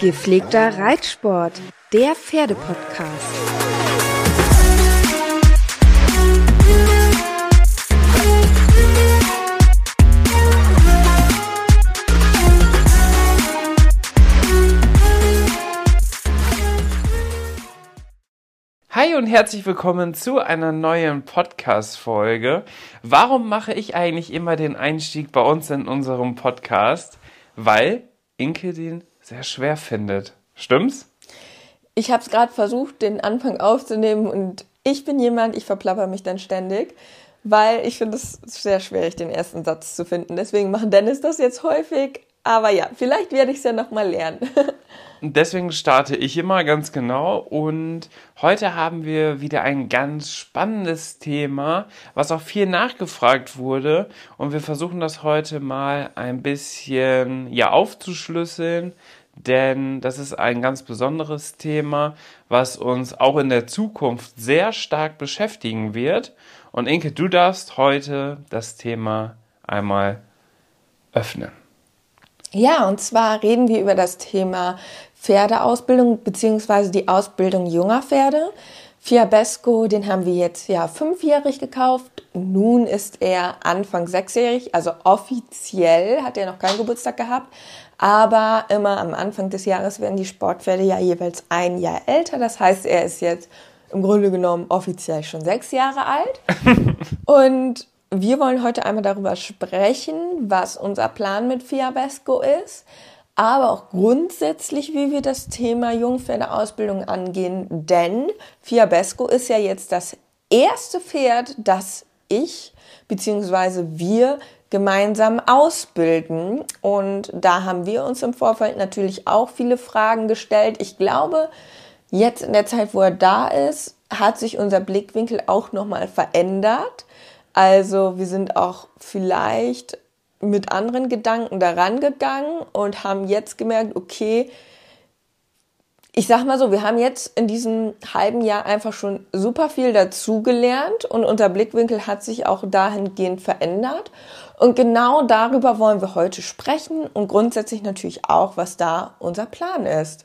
Gepflegter Reitsport, der Pferdepodcast. Und herzlich willkommen zu einer neuen Podcast-Folge. Warum mache ich eigentlich immer den Einstieg bei uns in unserem Podcast? Weil Inke den sehr schwer findet. Stimmt's? Ich habe es gerade versucht, den Anfang aufzunehmen und ich bin jemand, ich verplapper mich dann ständig, weil ich finde es sehr schwierig, den ersten Satz zu finden. Deswegen macht Dennis das jetzt häufig. Aber ja, vielleicht werde ich es ja nochmal lernen. Deswegen starte ich immer ganz genau und heute haben wir wieder ein ganz spannendes Thema, was auch viel nachgefragt wurde und wir versuchen das heute mal ein bisschen ja aufzuschlüsseln, denn das ist ein ganz besonderes Thema, was uns auch in der Zukunft sehr stark beschäftigen wird. Und Inke, du darfst heute das Thema einmal öffnen. Ja, und zwar reden wir über das Thema Pferdeausbildung beziehungsweise die Ausbildung junger Pferde. Fiabesco, den haben wir jetzt ja fünfjährig gekauft. Nun ist er Anfang sechsjährig, also offiziell hat er noch keinen Geburtstag gehabt. Aber immer am Anfang des Jahres werden die Sportpferde ja jeweils ein Jahr älter. Das heißt, er ist jetzt im Grunde genommen offiziell schon sechs Jahre alt. Und wir wollen heute einmal darüber sprechen, was unser Plan mit Fiabesco ist, aber auch grundsätzlich, wie wir das Thema Jungpferdeausbildung angehen. Denn Fiabesco ist ja jetzt das erste Pferd, das ich bzw. wir gemeinsam ausbilden. Und da haben wir uns im Vorfeld natürlich auch viele Fragen gestellt. Ich glaube, jetzt in der Zeit, wo er da ist, hat sich unser Blickwinkel auch nochmal verändert. Also wir sind auch vielleicht mit anderen Gedanken daran gegangen und haben jetzt gemerkt, okay, ich sag mal so, wir haben jetzt in diesem halben Jahr einfach schon super viel dazugelernt und unser Blickwinkel hat sich auch dahingehend verändert. Und genau darüber wollen wir heute sprechen und grundsätzlich natürlich auch, was da unser Plan ist.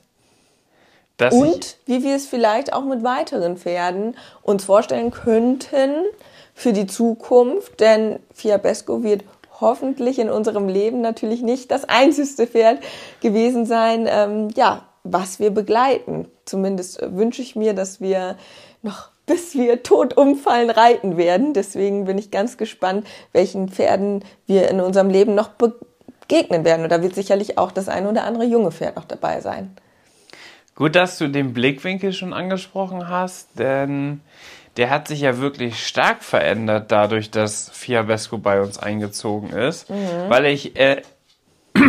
Dass und wie wir es vielleicht auch mit weiteren Pferden uns vorstellen könnten für die Zukunft, denn Fiabesco wird hoffentlich in unserem Leben natürlich nicht das einzigste Pferd gewesen sein, ähm, ja, was wir begleiten. Zumindest wünsche ich mir, dass wir noch bis wir tot umfallen reiten werden. Deswegen bin ich ganz gespannt, welchen Pferden wir in unserem Leben noch begegnen werden. Und da wird sicherlich auch das eine oder andere junge Pferd noch dabei sein. Gut, dass du den Blickwinkel schon angesprochen hast, denn der hat sich ja wirklich stark verändert dadurch, dass Fiabesco bei uns eingezogen ist, mhm. weil ich äh,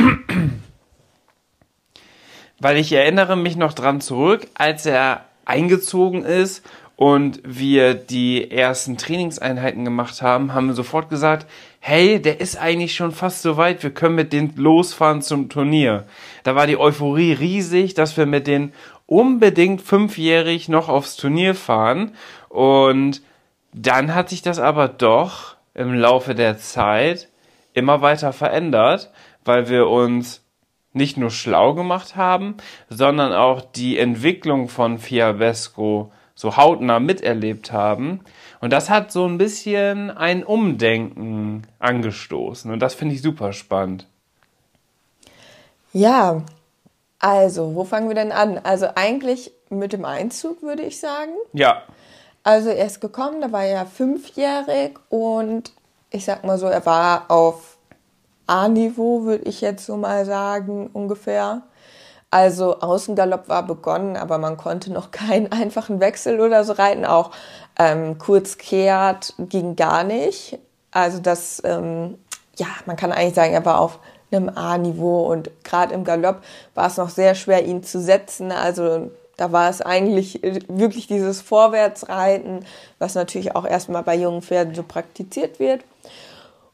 weil ich erinnere mich noch dran zurück, als er eingezogen ist und wir die ersten Trainingseinheiten gemacht haben, haben wir sofort gesagt, hey, der ist eigentlich schon fast so weit, wir können mit denen losfahren zum Turnier. Da war die Euphorie riesig, dass wir mit denen unbedingt fünfjährig noch aufs Turnier fahren und dann hat sich das aber doch im Laufe der Zeit immer weiter verändert, weil wir uns nicht nur schlau gemacht haben, sondern auch die Entwicklung von Fiabesco so hautnah miterlebt haben. Und das hat so ein bisschen ein Umdenken angestoßen. Und das finde ich super spannend. Ja, also, wo fangen wir denn an? Also eigentlich mit dem Einzug, würde ich sagen. Ja. Also er ist gekommen, da war er fünfjährig und ich sag mal so, er war auf A-Niveau, würde ich jetzt so mal sagen, ungefähr. Also Außengalopp war begonnen, aber man konnte noch keinen einfachen Wechsel oder so reiten. Auch Ähm, kurz kehrt ging gar nicht. Also das, ähm, ja, man kann eigentlich sagen, er war auf einem A-Niveau und gerade im Galopp war es noch sehr schwer, ihn zu setzen. Also da war es eigentlich äh, wirklich dieses Vorwärtsreiten, was natürlich auch erstmal bei jungen Pferden so praktiziert wird.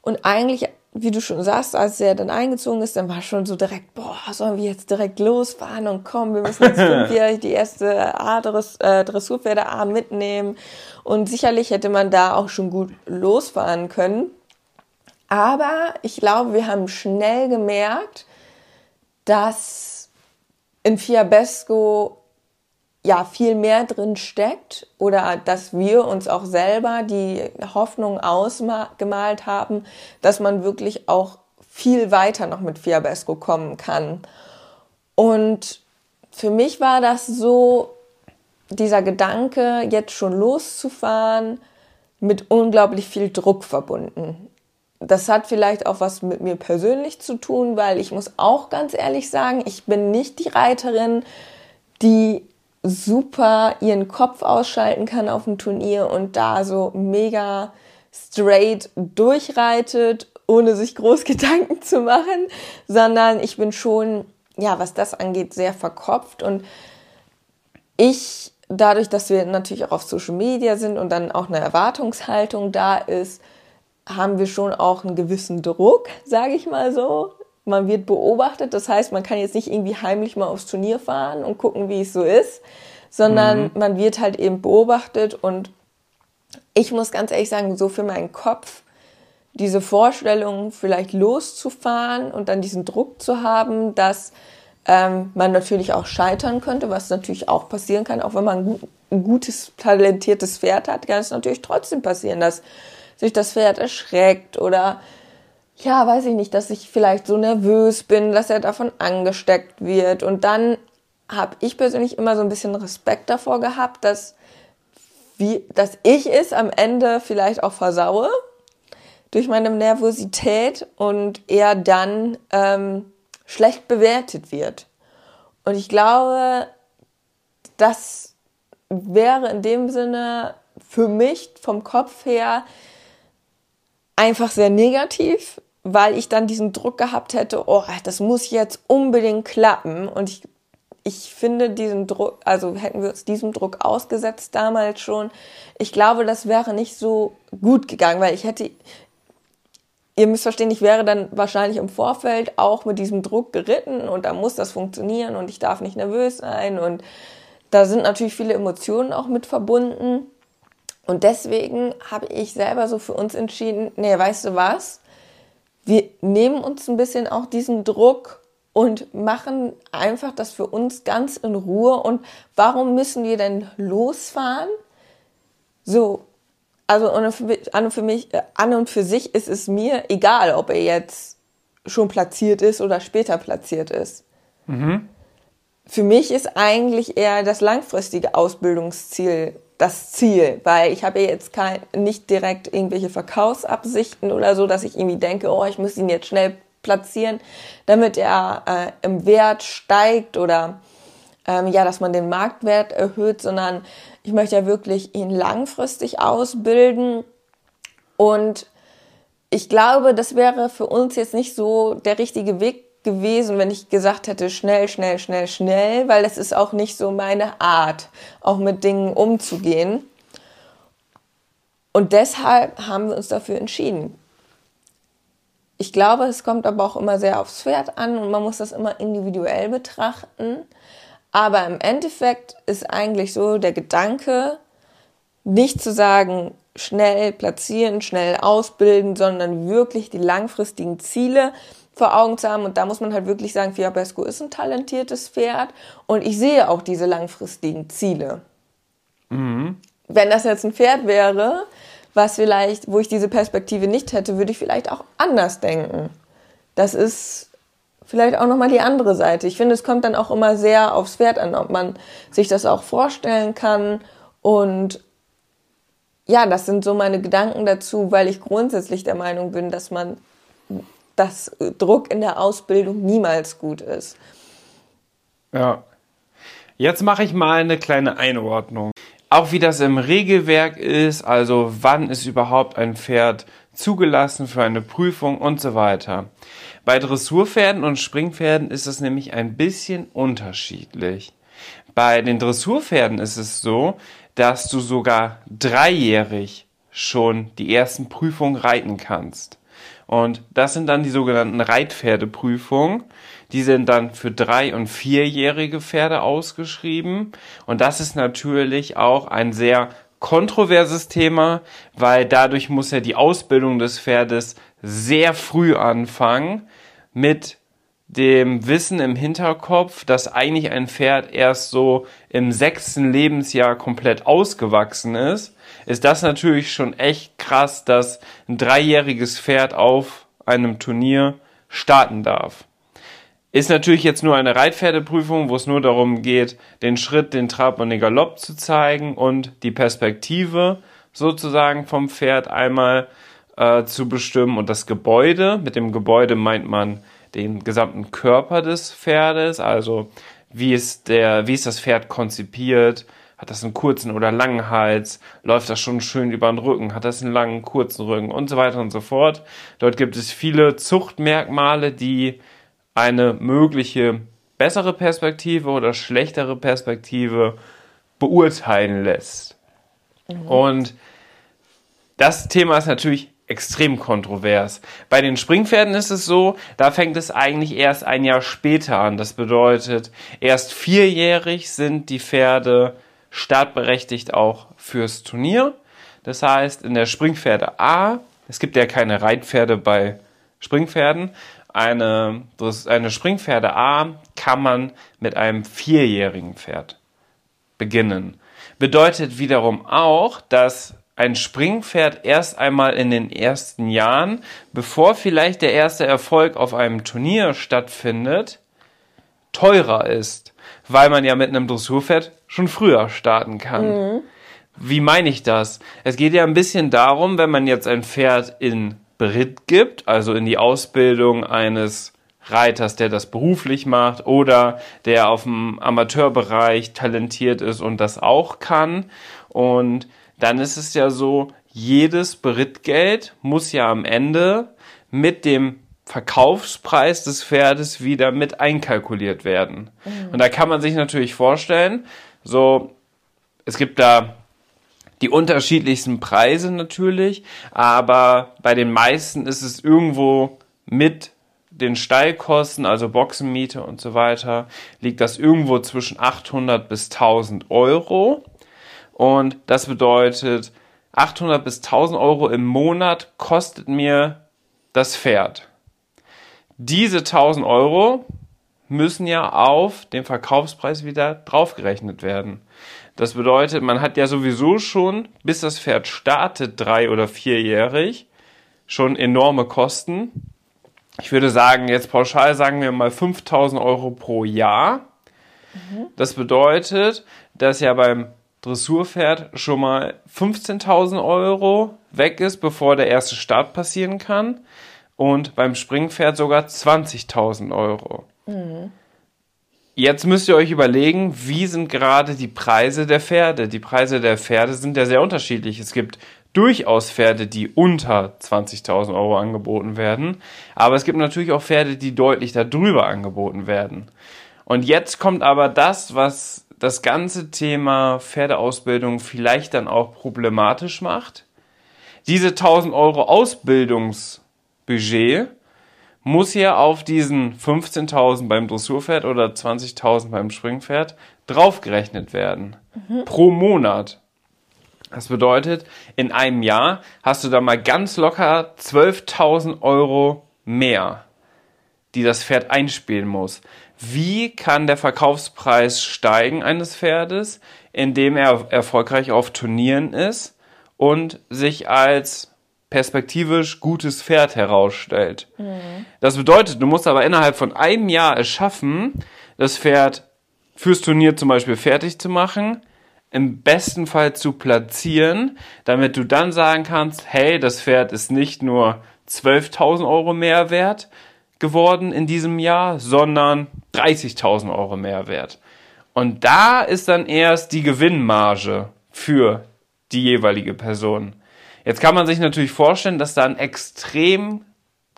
Und eigentlich, wie du schon sagst, als er dann eingezogen ist, dann war schon so direkt, boah, sollen wir jetzt direkt losfahren und kommen, wir müssen jetzt fünfjährig die erste A-Dress, äh, Dressurpferde A mitnehmen. Und sicherlich hätte man da auch schon gut losfahren können. Aber ich glaube, wir haben schnell gemerkt, dass in Fiabesco ja viel mehr drin steckt oder dass wir uns auch selber die Hoffnung ausgemalt haben, dass man wirklich auch viel weiter noch mit Fiabesco kommen kann. Und für mich war das so dieser Gedanke, jetzt schon loszufahren, mit unglaublich viel Druck verbunden. Das hat vielleicht auch was mit mir persönlich zu tun, weil ich muss auch ganz ehrlich sagen, ich bin nicht die Reiterin, die super ihren Kopf ausschalten kann auf dem Turnier und da so mega straight durchreitet, ohne sich groß Gedanken zu machen, sondern ich bin schon, ja, was das angeht, sehr verkopft. Und ich, dadurch, dass wir natürlich auch auf Social Media sind und dann auch eine Erwartungshaltung da ist, haben wir schon auch einen gewissen Druck, sage ich mal so, man wird beobachtet. Das heißt, man kann jetzt nicht irgendwie heimlich mal aufs Turnier fahren und gucken, wie es so ist, sondern mhm. man wird halt eben beobachtet. Und ich muss ganz ehrlich sagen, so für meinen Kopf, diese Vorstellung vielleicht loszufahren und dann diesen Druck zu haben, dass ähm, man natürlich auch scheitern könnte, was natürlich auch passieren kann, auch wenn man ein gutes, talentiertes Pferd hat, kann es natürlich trotzdem passieren, dass sich das Pferd erschreckt oder ja, weiß ich nicht, dass ich vielleicht so nervös bin, dass er davon angesteckt wird. Und dann habe ich persönlich immer so ein bisschen Respekt davor gehabt, dass, wie, dass ich es am Ende vielleicht auch versaue durch meine Nervosität und er dann ähm, schlecht bewertet wird. Und ich glaube, das wäre in dem Sinne für mich vom Kopf her einfach sehr negativ, weil ich dann diesen Druck gehabt hätte, oh, das muss jetzt unbedingt klappen. Und ich, ich finde diesen Druck, also hätten wir uns diesem Druck ausgesetzt damals schon, ich glaube, das wäre nicht so gut gegangen, weil ich hätte, ihr müsst verstehen, ich wäre dann wahrscheinlich im Vorfeld auch mit diesem Druck geritten und da muss das funktionieren und ich darf nicht nervös sein und da sind natürlich viele Emotionen auch mit verbunden. Und deswegen habe ich selber so für uns entschieden, nee, weißt du was? Wir nehmen uns ein bisschen auch diesen Druck und machen einfach das für uns ganz in Ruhe. Und warum müssen wir denn losfahren? So, also an und für mich, äh, an und für sich ist es mir egal, ob er jetzt schon platziert ist oder später platziert ist. Mhm. Für mich ist eigentlich eher das langfristige Ausbildungsziel das Ziel, weil ich habe jetzt kein, nicht direkt irgendwelche Verkaufsabsichten oder so, dass ich irgendwie denke, oh, ich muss ihn jetzt schnell platzieren, damit er äh, im Wert steigt oder ähm, ja, dass man den Marktwert erhöht, sondern ich möchte ja wirklich ihn langfristig ausbilden. Und ich glaube, das wäre für uns jetzt nicht so der richtige Weg gewesen, wenn ich gesagt hätte, schnell, schnell, schnell, schnell, weil das ist auch nicht so meine Art, auch mit Dingen umzugehen. Und deshalb haben wir uns dafür entschieden. Ich glaube, es kommt aber auch immer sehr aufs Pferd an und man muss das immer individuell betrachten. Aber im Endeffekt ist eigentlich so der Gedanke, nicht zu sagen, schnell platzieren, schnell ausbilden, sondern wirklich die langfristigen Ziele vor Augen zu haben. Und da muss man halt wirklich sagen, Fiabesco ist ein talentiertes Pferd und ich sehe auch diese langfristigen Ziele. Mhm. Wenn das jetzt ein Pferd wäre, was vielleicht, wo ich diese Perspektive nicht hätte, würde ich vielleicht auch anders denken. Das ist vielleicht auch nochmal die andere Seite. Ich finde, es kommt dann auch immer sehr aufs Pferd an, ob man sich das auch vorstellen kann. Und ja, das sind so meine Gedanken dazu, weil ich grundsätzlich der Meinung bin, dass man dass Druck in der Ausbildung niemals gut ist. Ja. Jetzt mache ich mal eine kleine Einordnung. auch wie das im Regelwerk ist, also wann ist überhaupt ein Pferd zugelassen für eine Prüfung und so weiter. Bei Dressurpferden und Springpferden ist es nämlich ein bisschen unterschiedlich. Bei den Dressurpferden ist es so, dass du sogar dreijährig schon die ersten Prüfungen reiten kannst. Und das sind dann die sogenannten Reitpferdeprüfungen. Die sind dann für drei- und vierjährige Pferde ausgeschrieben. Und das ist natürlich auch ein sehr kontroverses Thema, weil dadurch muss ja die Ausbildung des Pferdes sehr früh anfangen mit dem Wissen im Hinterkopf, dass eigentlich ein Pferd erst so im sechsten Lebensjahr komplett ausgewachsen ist, ist das natürlich schon echt krass, dass ein dreijähriges Pferd auf einem Turnier starten darf. Ist natürlich jetzt nur eine Reitpferdeprüfung, wo es nur darum geht, den Schritt, den Trab und den Galopp zu zeigen und die Perspektive sozusagen vom Pferd einmal äh, zu bestimmen und das Gebäude. Mit dem Gebäude meint man den gesamten Körper des Pferdes, also wie ist der, wie ist das Pferd konzipiert, hat das einen kurzen oder langen Hals? Läuft das schon schön über den Rücken? Hat das einen langen, kurzen Rücken? Und so weiter und so fort. Dort gibt es viele Zuchtmerkmale, die eine mögliche bessere Perspektive oder schlechtere Perspektive beurteilen lässt. Mhm. Und das Thema ist natürlich extrem kontrovers. Bei den Springpferden ist es so, da fängt es eigentlich erst ein Jahr später an. Das bedeutet, erst vierjährig sind die Pferde startberechtigt auch fürs Turnier. Das heißt, in der Springpferde A, es gibt ja keine Reitpferde bei Springpferden, eine, eine Springpferde A kann man mit einem vierjährigen Pferd beginnen. Bedeutet wiederum auch, dass ein Springpferd erst einmal in den ersten Jahren, bevor vielleicht der erste Erfolg auf einem Turnier stattfindet, teurer ist, weil man ja mit einem Dressurpferd schon früher starten kann. Mhm. Wie meine ich das? Es geht ja ein bisschen darum, wenn man jetzt ein Pferd in Beritt gibt, also in die Ausbildung eines Reiters, der das beruflich macht oder der auf dem Amateurbereich talentiert ist und das auch kann. Und dann ist es ja so, jedes Berittgeld muss ja am Ende mit dem Verkaufspreis des Pferdes wieder mit einkalkuliert werden. Mhm. Und da kann man sich natürlich vorstellen, so, es gibt da die unterschiedlichsten Preise natürlich, aber bei den meisten ist es irgendwo mit den Stallkosten, also Boxenmiete und so weiter, liegt das irgendwo zwischen 800 bis 1000 Euro. Und das bedeutet, 800 bis 1000 Euro im Monat kostet mir das Pferd. Diese 1000 Euro müssen ja auf den Verkaufspreis wieder draufgerechnet werden. Das bedeutet, man hat ja sowieso schon, bis das Pferd startet, drei- oder vierjährig, schon enorme Kosten. Ich würde sagen, jetzt pauschal sagen wir mal 5000 Euro pro Jahr. Mhm. Das bedeutet, dass ja beim Dressurpferd schon mal 15.000 Euro weg ist, bevor der erste Start passieren kann. Und beim Springpferd sogar 20.000 Euro. Mhm. Jetzt müsst ihr euch überlegen, wie sind gerade die Preise der Pferde? Die Preise der Pferde sind ja sehr unterschiedlich. Es gibt durchaus Pferde, die unter 20.000 Euro angeboten werden. Aber es gibt natürlich auch Pferde, die deutlich darüber angeboten werden. Und jetzt kommt aber das, was das ganze Thema Pferdeausbildung vielleicht dann auch problematisch macht. Diese 1000 Euro Ausbildungsbudget muss ja auf diesen 15.000 beim Dressurpferd oder 20.000 beim Springpferd draufgerechnet werden. Mhm. Pro Monat. Das bedeutet, in einem Jahr hast du da mal ganz locker 12.000 Euro mehr, die das Pferd einspielen muss. Wie kann der Verkaufspreis steigen eines Pferdes, indem er erfolgreich auf Turnieren ist und sich als perspektivisch gutes Pferd herausstellt? Mhm. Das bedeutet, du musst aber innerhalb von einem Jahr es schaffen, das Pferd fürs Turnier zum Beispiel fertig zu machen, im besten Fall zu platzieren, damit du dann sagen kannst, hey, das Pferd ist nicht nur 12.000 Euro mehr wert, geworden in diesem Jahr, sondern 30.000 Euro Mehrwert. Und da ist dann erst die Gewinnmarge für die jeweilige Person. Jetzt kann man sich natürlich vorstellen, dass da ein extrem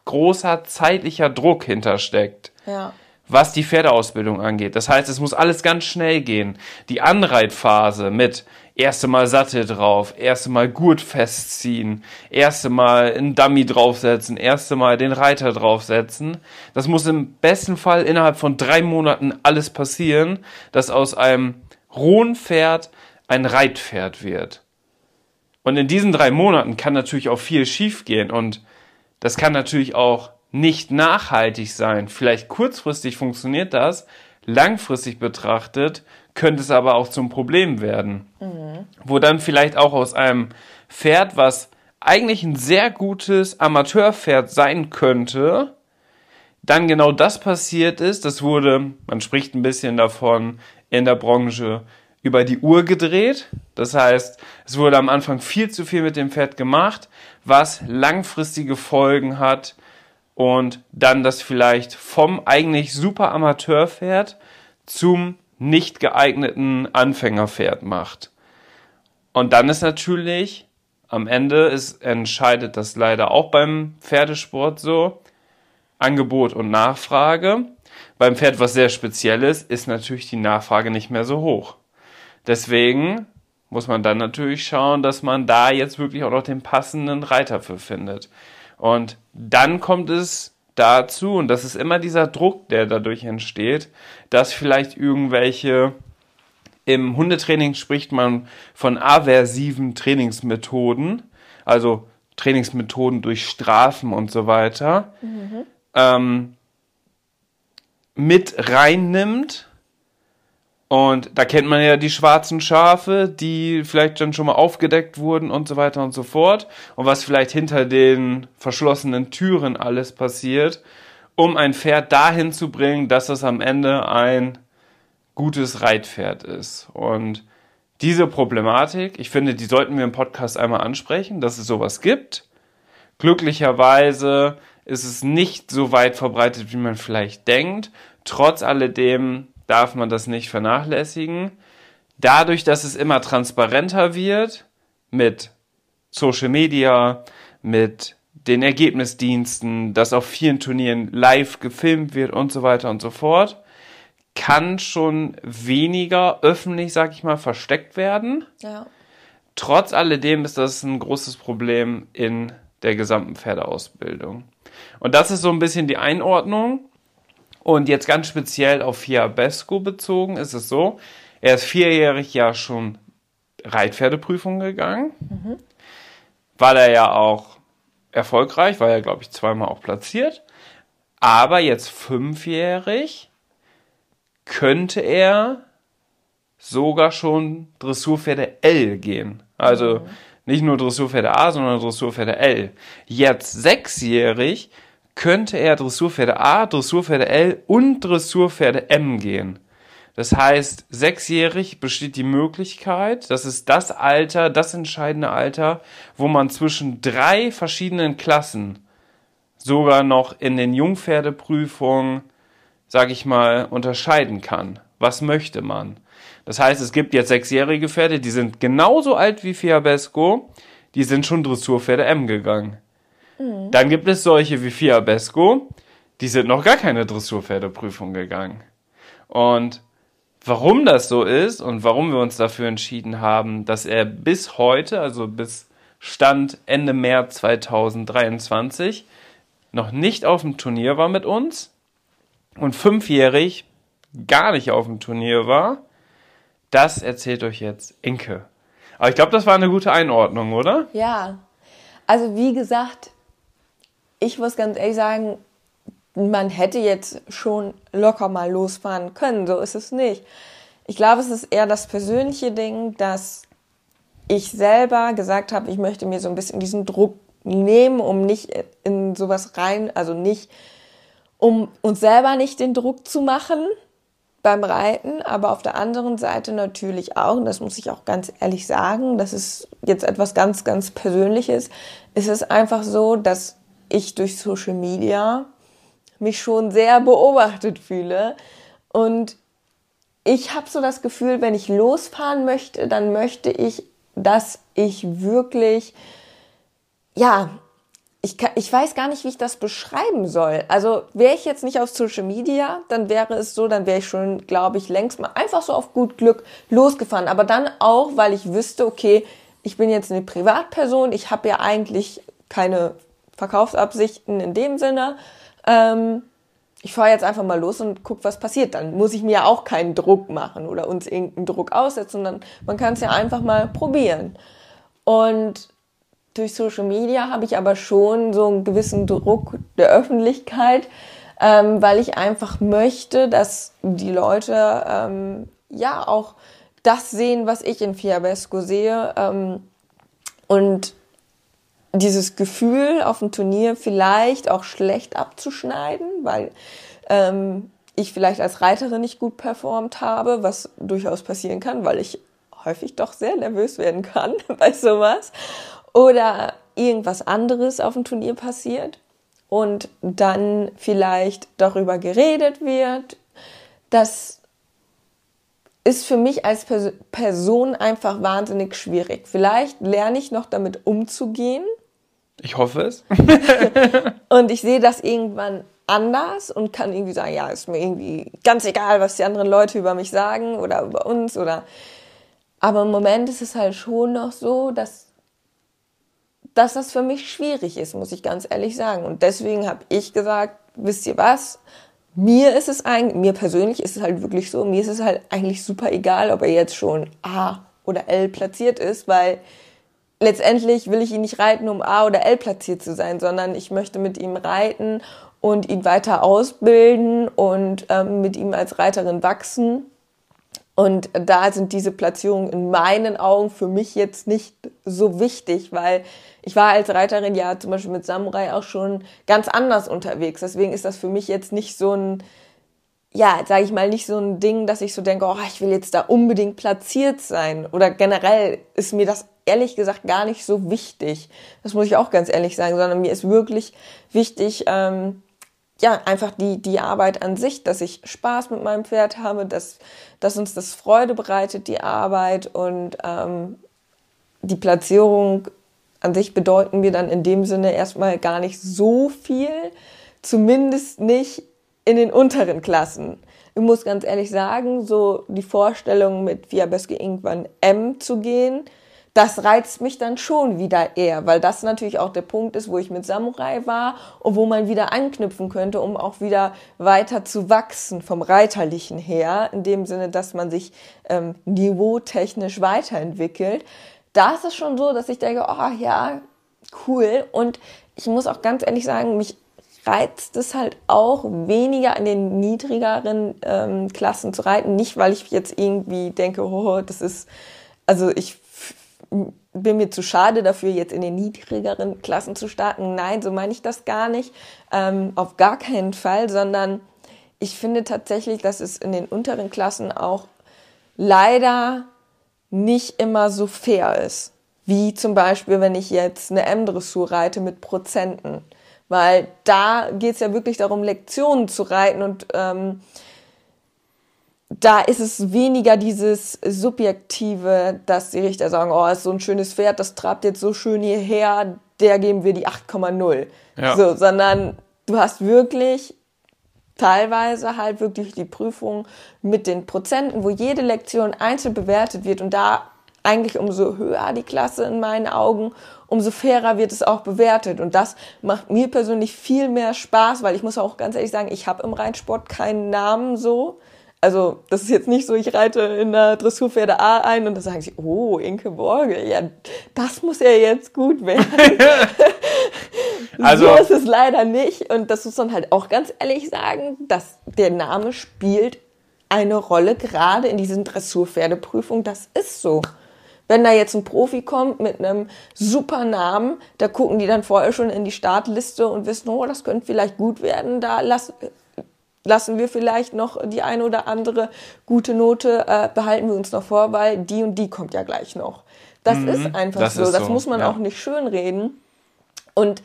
großer zeitlicher Druck hintersteckt. Ja. Was die Pferdeausbildung angeht. Das heißt, es muss alles ganz schnell gehen. Die Anreitphase mit erste Mal Sattel drauf, erste Mal Gurt festziehen, erste Mal einen Dummy draufsetzen, erste Mal den Reiter draufsetzen. Das muss im besten Fall innerhalb von drei Monaten alles passieren, dass aus einem rohen Pferd ein Reitpferd wird. Und in diesen drei Monaten kann natürlich auch viel schiefgehen und das kann natürlich auch nicht nachhaltig sein. Vielleicht kurzfristig funktioniert das, langfristig betrachtet könnte es aber auch zum Problem werden. Mhm. Wo dann vielleicht auch aus einem Pferd, was eigentlich ein sehr gutes Amateurpferd sein könnte, dann genau das passiert ist. Das wurde, man spricht ein bisschen davon in der Branche, über die Uhr gedreht. Das heißt, es wurde am Anfang viel zu viel mit dem Pferd gemacht, was langfristige Folgen hat und dann das vielleicht vom eigentlich super Amateurpferd zum nicht geeigneten Anfängerpferd macht. Und dann ist natürlich, am Ende ist, entscheidet das leider auch beim Pferdesport so, Angebot und Nachfrage. Beim Pferd, was sehr speziell ist, ist natürlich die Nachfrage nicht mehr so hoch. Deswegen muss man dann natürlich schauen, dass man da jetzt wirklich auch noch den passenden Reiter für findet. Und dann kommt es dazu, und das ist immer dieser Druck, der dadurch entsteht, dass vielleicht irgendwelche im Hundetraining spricht man von aversiven Trainingsmethoden, also Trainingsmethoden durch Strafen und so weiter, mhm. ähm, mit reinnimmt und da kennt man ja die schwarzen Schafe, die vielleicht dann schon mal aufgedeckt wurden und so weiter und so fort. Und was vielleicht hinter den verschlossenen Türen alles passiert, um ein Pferd dahin zu bringen, dass es am Ende ein gutes Reitpferd ist. Und diese Problematik, ich finde, die sollten wir im Podcast einmal ansprechen, dass es sowas gibt. Glücklicherweise ist es nicht so weit verbreitet, wie man vielleicht denkt. Trotz alledem darf man das nicht vernachlässigen. Dadurch, dass es immer transparenter wird mit Social Media, mit den Ergebnisdiensten, dass auf vielen Turnieren live gefilmt wird und so weiter und so fort, kann schon weniger öffentlich, sag ich mal, versteckt werden. Ja. Trotz alledem ist das ein großes Problem in der gesamten Pferdeausbildung. Und das ist so ein bisschen die Einordnung. Und jetzt ganz speziell auf Fiabesco bezogen ist es so, er ist vierjährig ja schon Reitpferdeprüfung gegangen. Mhm. War er ja auch erfolgreich, war ja, glaube ich, zweimal auch platziert. Aber jetzt fünfjährig könnte er sogar schon Dressurpferde L gehen. Also mhm. nicht nur Dressurpferde A, sondern Dressurpferde L. Jetzt sechsjährig könnte er Dressurpferde A, Dressurpferde L und Dressurpferde M gehen. Das heißt, sechsjährig besteht die Möglichkeit, das ist das Alter, das entscheidende Alter, wo man zwischen drei verschiedenen Klassen sogar noch in den Jungpferdeprüfungen, sag ich mal, unterscheiden kann. Was möchte man? Das heißt, es gibt jetzt sechsjährige Pferde, die sind genauso alt wie Fiabesco, die sind schon Dressurpferde M gegangen. Mhm. Dann gibt es solche wie Fiabesco, die sind noch gar keine Dressurpferdeprüfung gegangen. Und warum das so ist und warum wir uns dafür entschieden haben, dass er bis heute, also bis Stand Ende März 2023, noch nicht auf dem Turnier war mit uns und fünfjährig gar nicht auf dem Turnier war, das erzählt euch jetzt Inke. Aber ich glaube, das war eine gute Einordnung, oder? Ja. Also wie gesagt, ich muss ganz ehrlich sagen, man hätte jetzt schon locker mal losfahren können. So ist es nicht. Ich glaube, es ist eher das persönliche Ding, dass ich selber gesagt habe, ich möchte mir so ein bisschen diesen Druck nehmen, um nicht in sowas rein, also nicht, um uns selber nicht den Druck zu machen beim Reiten, aber auf der anderen Seite natürlich auch, und das muss ich auch ganz ehrlich sagen, das ist jetzt etwas ganz, ganz Persönliches, ist es einfach so, dass ich durch Social Media mich schon sehr beobachtet fühle und ich habe so das Gefühl, wenn ich losfahren möchte, dann möchte ich, dass ich wirklich, ja, ich, kann, ich weiß gar nicht, wie ich das beschreiben soll. Also wäre ich jetzt nicht auf Social Media, dann wäre es so, dann wäre ich schon, glaube ich, längst mal einfach so auf gut Glück losgefahren. Aber dann auch, weil ich wüsste, okay, ich bin jetzt eine Privatperson, ich habe ja eigentlich keine Verkaufsabsichten in dem Sinne. Ähm, ich fahre jetzt einfach mal los und guck, was passiert. Dann muss ich mir auch keinen Druck machen oder uns irgendeinen Druck aussetzen, sondern man kann es ja einfach mal probieren. Und durch Social Media habe ich aber schon so einen gewissen Druck der Öffentlichkeit, ähm, weil ich einfach möchte, dass die Leute ähm, ja auch das sehen, was ich in Fiabesco sehe. Ähm, und dieses Gefühl auf dem Turnier vielleicht auch schlecht abzuschneiden, weil ähm, ich vielleicht als Reiterin nicht gut performt habe, was durchaus passieren kann, weil ich häufig doch sehr nervös werden kann bei sowas. Oder irgendwas anderes auf dem Turnier passiert und dann vielleicht darüber geredet wird. Das ist für mich als Person einfach wahnsinnig schwierig. Vielleicht lerne ich noch damit umzugehen ich hoffe es. und ich sehe das irgendwann anders und kann irgendwie sagen, ja, ist mir irgendwie ganz egal, was die anderen Leute über mich sagen oder über uns oder. Aber im Moment ist es halt schon noch so, dass, dass das für mich schwierig ist, muss ich ganz ehrlich sagen. Und deswegen habe ich gesagt, wisst ihr was? Mir ist es eigentlich, mir persönlich ist es halt wirklich so, mir ist es halt eigentlich super egal, ob er jetzt schon A oder L platziert ist, weil letztendlich will ich ihn nicht reiten, um A oder L platziert zu sein, sondern ich möchte mit ihm reiten und ihn weiter ausbilden und ähm, mit ihm als Reiterin wachsen. Und da sind diese Platzierungen in meinen Augen für mich jetzt nicht so wichtig, weil ich war als Reiterin ja zum Beispiel mit Samurai auch schon ganz anders unterwegs. Deswegen ist das für mich jetzt nicht so ein, ja, sage ich mal, nicht so ein Ding, dass ich so denke, oh, ich will jetzt da unbedingt platziert sein. Oder generell ist mir das ehrlich gesagt gar nicht so wichtig. Das muss ich auch ganz ehrlich sagen, sondern mir ist wirklich wichtig, ähm, ja, einfach die, die Arbeit an sich, dass ich Spaß mit meinem Pferd habe, dass, dass uns das Freude bereitet, die Arbeit und ähm, die Platzierung an sich bedeuten mir dann in dem Sinne erstmal gar nicht so viel, zumindest nicht in den unteren Klassen. Ich muss ganz ehrlich sagen, so die Vorstellung mit Via Böske irgendwann M zu gehen, das reizt mich dann schon wieder eher, weil das natürlich auch der Punkt ist, wo ich mit Samurai war und wo man wieder anknüpfen könnte, um auch wieder weiter zu wachsen vom Reiterlichen her, in dem Sinne, dass man sich ähm, niveautechnisch weiterentwickelt. Da ist es schon so, dass ich denke, oh ja, cool. Und ich muss auch ganz ehrlich sagen, mich reizt es halt auch weniger an den niedrigeren ähm, Klassen zu reiten. Nicht, weil ich jetzt irgendwie denke, oh, das ist, also ich bin mir zu schade dafür, jetzt in den niedrigeren Klassen zu starten. Nein, so meine ich das gar nicht. Ähm, auf gar keinen Fall, sondern ich finde tatsächlich, dass es in den unteren Klassen auch leider nicht immer so fair ist. Wie zum Beispiel, wenn ich jetzt eine M-Dressur reite mit Prozenten. Weil da geht es ja wirklich darum, Lektionen zu reiten und ähm, da ist es weniger dieses Subjektive, dass die Richter sagen, oh, ist so ein schönes Pferd, das trabt jetzt so schön hierher, der geben wir die 8,0. Ja. So, sondern du hast wirklich teilweise halt wirklich die Prüfung mit den Prozenten, wo jede Lektion einzeln bewertet wird und da eigentlich umso höher die Klasse in meinen Augen, umso fairer wird es auch bewertet. Und das macht mir persönlich viel mehr Spaß, weil ich muss auch ganz ehrlich sagen, ich habe im Reitsport keinen Namen so also das ist jetzt nicht so, ich reite in der Dressurpferde A ein und dann sagen sie, oh, Inke Borge, ja, das muss ja jetzt gut werden. also, so ist es leider nicht. Und das muss man halt auch ganz ehrlich sagen, dass der Name spielt eine Rolle, gerade in diesen Dressurpferdeprüfungen. Das ist so. Wenn da jetzt ein Profi kommt mit einem super Namen, da gucken die dann vorher schon in die Startliste und wissen, oh, das könnte vielleicht gut werden, da lass, lassen wir vielleicht noch die eine oder andere gute Note, äh, behalten wir uns noch vor, weil die und die kommt ja gleich noch. Das mhm, ist einfach das so. Ist das muss man ja. auch nicht schönreden. Und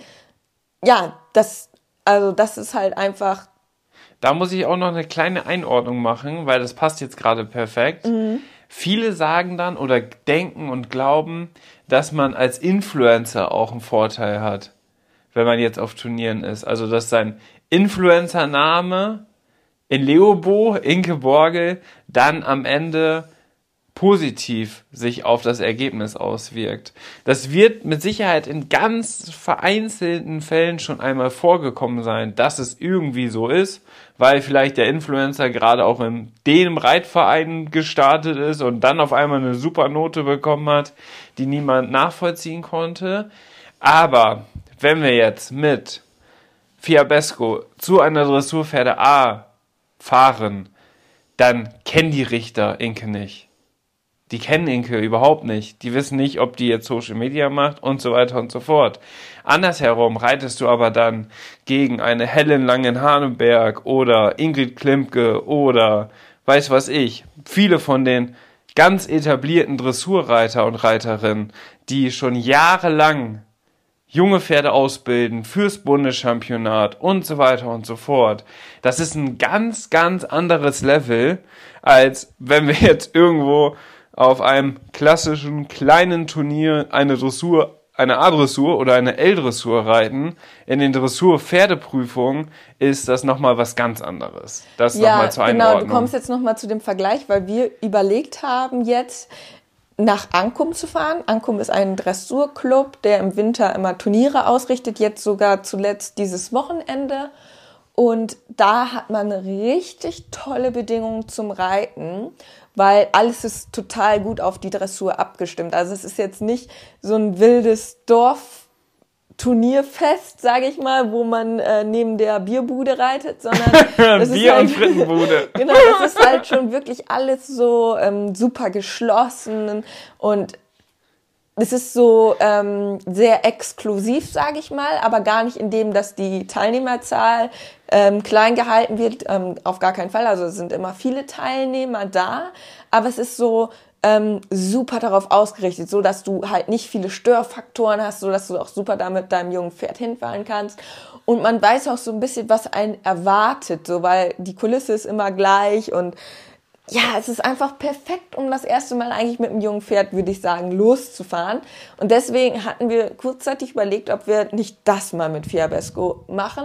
ja, das, also das ist halt einfach da muss ich auch noch eine kleine Einordnung machen, weil das passt jetzt gerade perfekt. Mhm. Viele sagen dann oder denken und glauben, dass man als Influencer auch einen Vorteil hat, wenn man jetzt auf Turnieren ist. Also, dass sein Influencer-Name in Leobo, Inke Borgel, dann am Ende positiv sich auf das Ergebnis auswirkt. Das wird mit Sicherheit in ganz vereinzelten Fällen schon einmal vorgekommen sein, dass es irgendwie so ist, weil vielleicht der Influencer gerade auch in dem Reitverein gestartet ist und dann auf einmal eine super Note bekommen hat, die niemand nachvollziehen konnte. Aber wenn wir jetzt mit Fiabesco zu einer Dressurpferde A fahren, dann kennen die Richter Inke nicht die kennen Inke überhaupt nicht. Die wissen nicht, ob die jetzt Social Media macht und so weiter und so fort. Andersherum reitest du aber dann gegen eine Helen Langenhaneberg oder Ingrid Klimke oder weiß was ich. Viele von den ganz etablierten Dressurreiter und Reiterinnen, die schon jahrelang junge Pferde ausbilden fürs Bundeschampionat und so weiter und so fort. Das ist ein ganz, ganz anderes Level, als wenn wir jetzt irgendwo auf einem klassischen kleinen Turnier eine Dressur, eine A-Dressur oder eine L-Dressur reiten. In den Dressur-Pferdeprüfungen ist das nochmal was ganz anderes. Das ja, nochmal zur Einordnung. Genau, du kommst jetzt nochmal zu dem Vergleich, weil wir überlegt haben jetzt, nach Ankum zu fahren. Ankum ist ein Dressurclub, der im Winter immer Turniere ausrichtet, jetzt sogar zuletzt dieses Wochenende. Und da hat man richtig tolle Bedingungen zum Reiten, weil alles ist total gut auf die Dressur abgestimmt. Also es ist jetzt nicht so ein wildes Dorf. Turnierfest, sage ich mal, wo man äh, neben der Bierbude reitet, sondern das Bier halt, und Frittenbude. genau, das ist halt schon wirklich alles so ähm, super geschlossen und es ist so ähm, sehr exklusiv, sage ich mal, aber gar nicht in dem, dass die Teilnehmerzahl ähm, klein gehalten wird. Ähm, auf gar keinen Fall. Also es sind immer viele Teilnehmer da, aber es ist so ähm, super darauf ausgerichtet, so dass du halt nicht viele Störfaktoren hast, so dass du auch super damit deinem jungen Pferd hinfahren kannst. Und man weiß auch so ein bisschen, was einen erwartet, so weil die Kulisse ist immer gleich und ja, es ist einfach perfekt, um das erste Mal eigentlich mit einem jungen Pferd, würde ich sagen, loszufahren. Und deswegen hatten wir kurzzeitig überlegt, ob wir nicht das mal mit Fiabesco machen,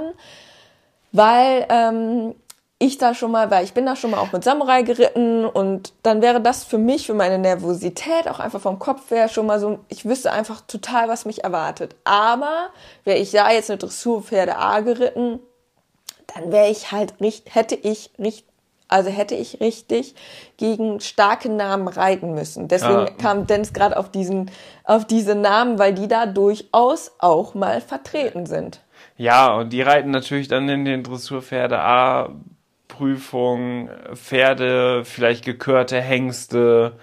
weil ähm, ich da schon mal, weil ich bin da schon mal auch mit Samurai geritten und dann wäre das für mich, für meine Nervosität, auch einfach vom Kopf her schon mal so, ich wüsste einfach total, was mich erwartet. Aber wäre ich da jetzt eine Dressurpferde A geritten, dann wäre ich halt, hätte ich richtig also hätte ich richtig gegen starke Namen reiten müssen. Deswegen ah. kam Dennis gerade auf diesen, auf diese Namen, weil die da durchaus auch mal vertreten sind. Ja, und die reiten natürlich dann in den Dressurpferde A Prüfungen, Pferde, vielleicht gekörte Hengste,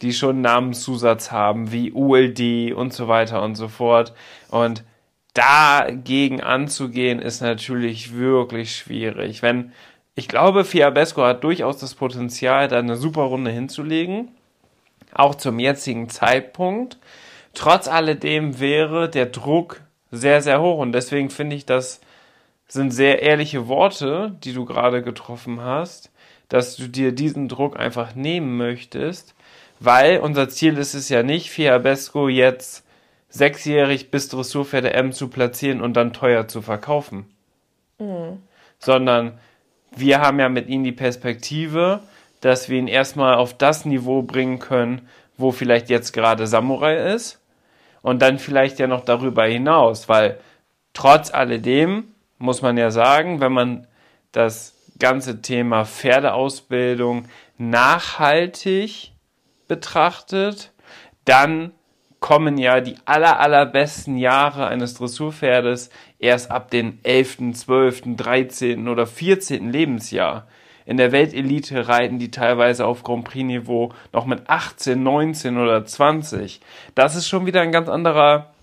die schon Namenszusatz haben, wie ULD und so weiter und so fort. Und dagegen anzugehen, ist natürlich wirklich schwierig. Wenn ich glaube, Fiabesco hat durchaus das Potenzial, da eine super Runde hinzulegen. Auch zum jetzigen Zeitpunkt. Trotz alledem wäre der Druck sehr, sehr hoch. Und deswegen finde ich, das sind sehr ehrliche Worte, die du gerade getroffen hast, dass du dir diesen Druck einfach nehmen möchtest. Weil unser Ziel ist es ja nicht, Fiabesco jetzt sechsjährig bis Dressurpferde M zu platzieren und dann teuer zu verkaufen. Mhm. Sondern wir haben ja mit ihnen die Perspektive, dass wir ihn erstmal auf das Niveau bringen können, wo vielleicht jetzt gerade Samurai ist. Und dann vielleicht ja noch darüber hinaus, weil trotz alledem muss man ja sagen, wenn man das ganze Thema Pferdeausbildung nachhaltig betrachtet, dann kommen ja die aller, allerbesten Jahre eines Dressurpferdes erst ab dem 11., 12., 13. oder 14. Lebensjahr. In der Weltelite reiten die teilweise auf Grand Prix-Niveau noch mit 18, 19 oder 20. Das ist schon wieder ein ganz anderer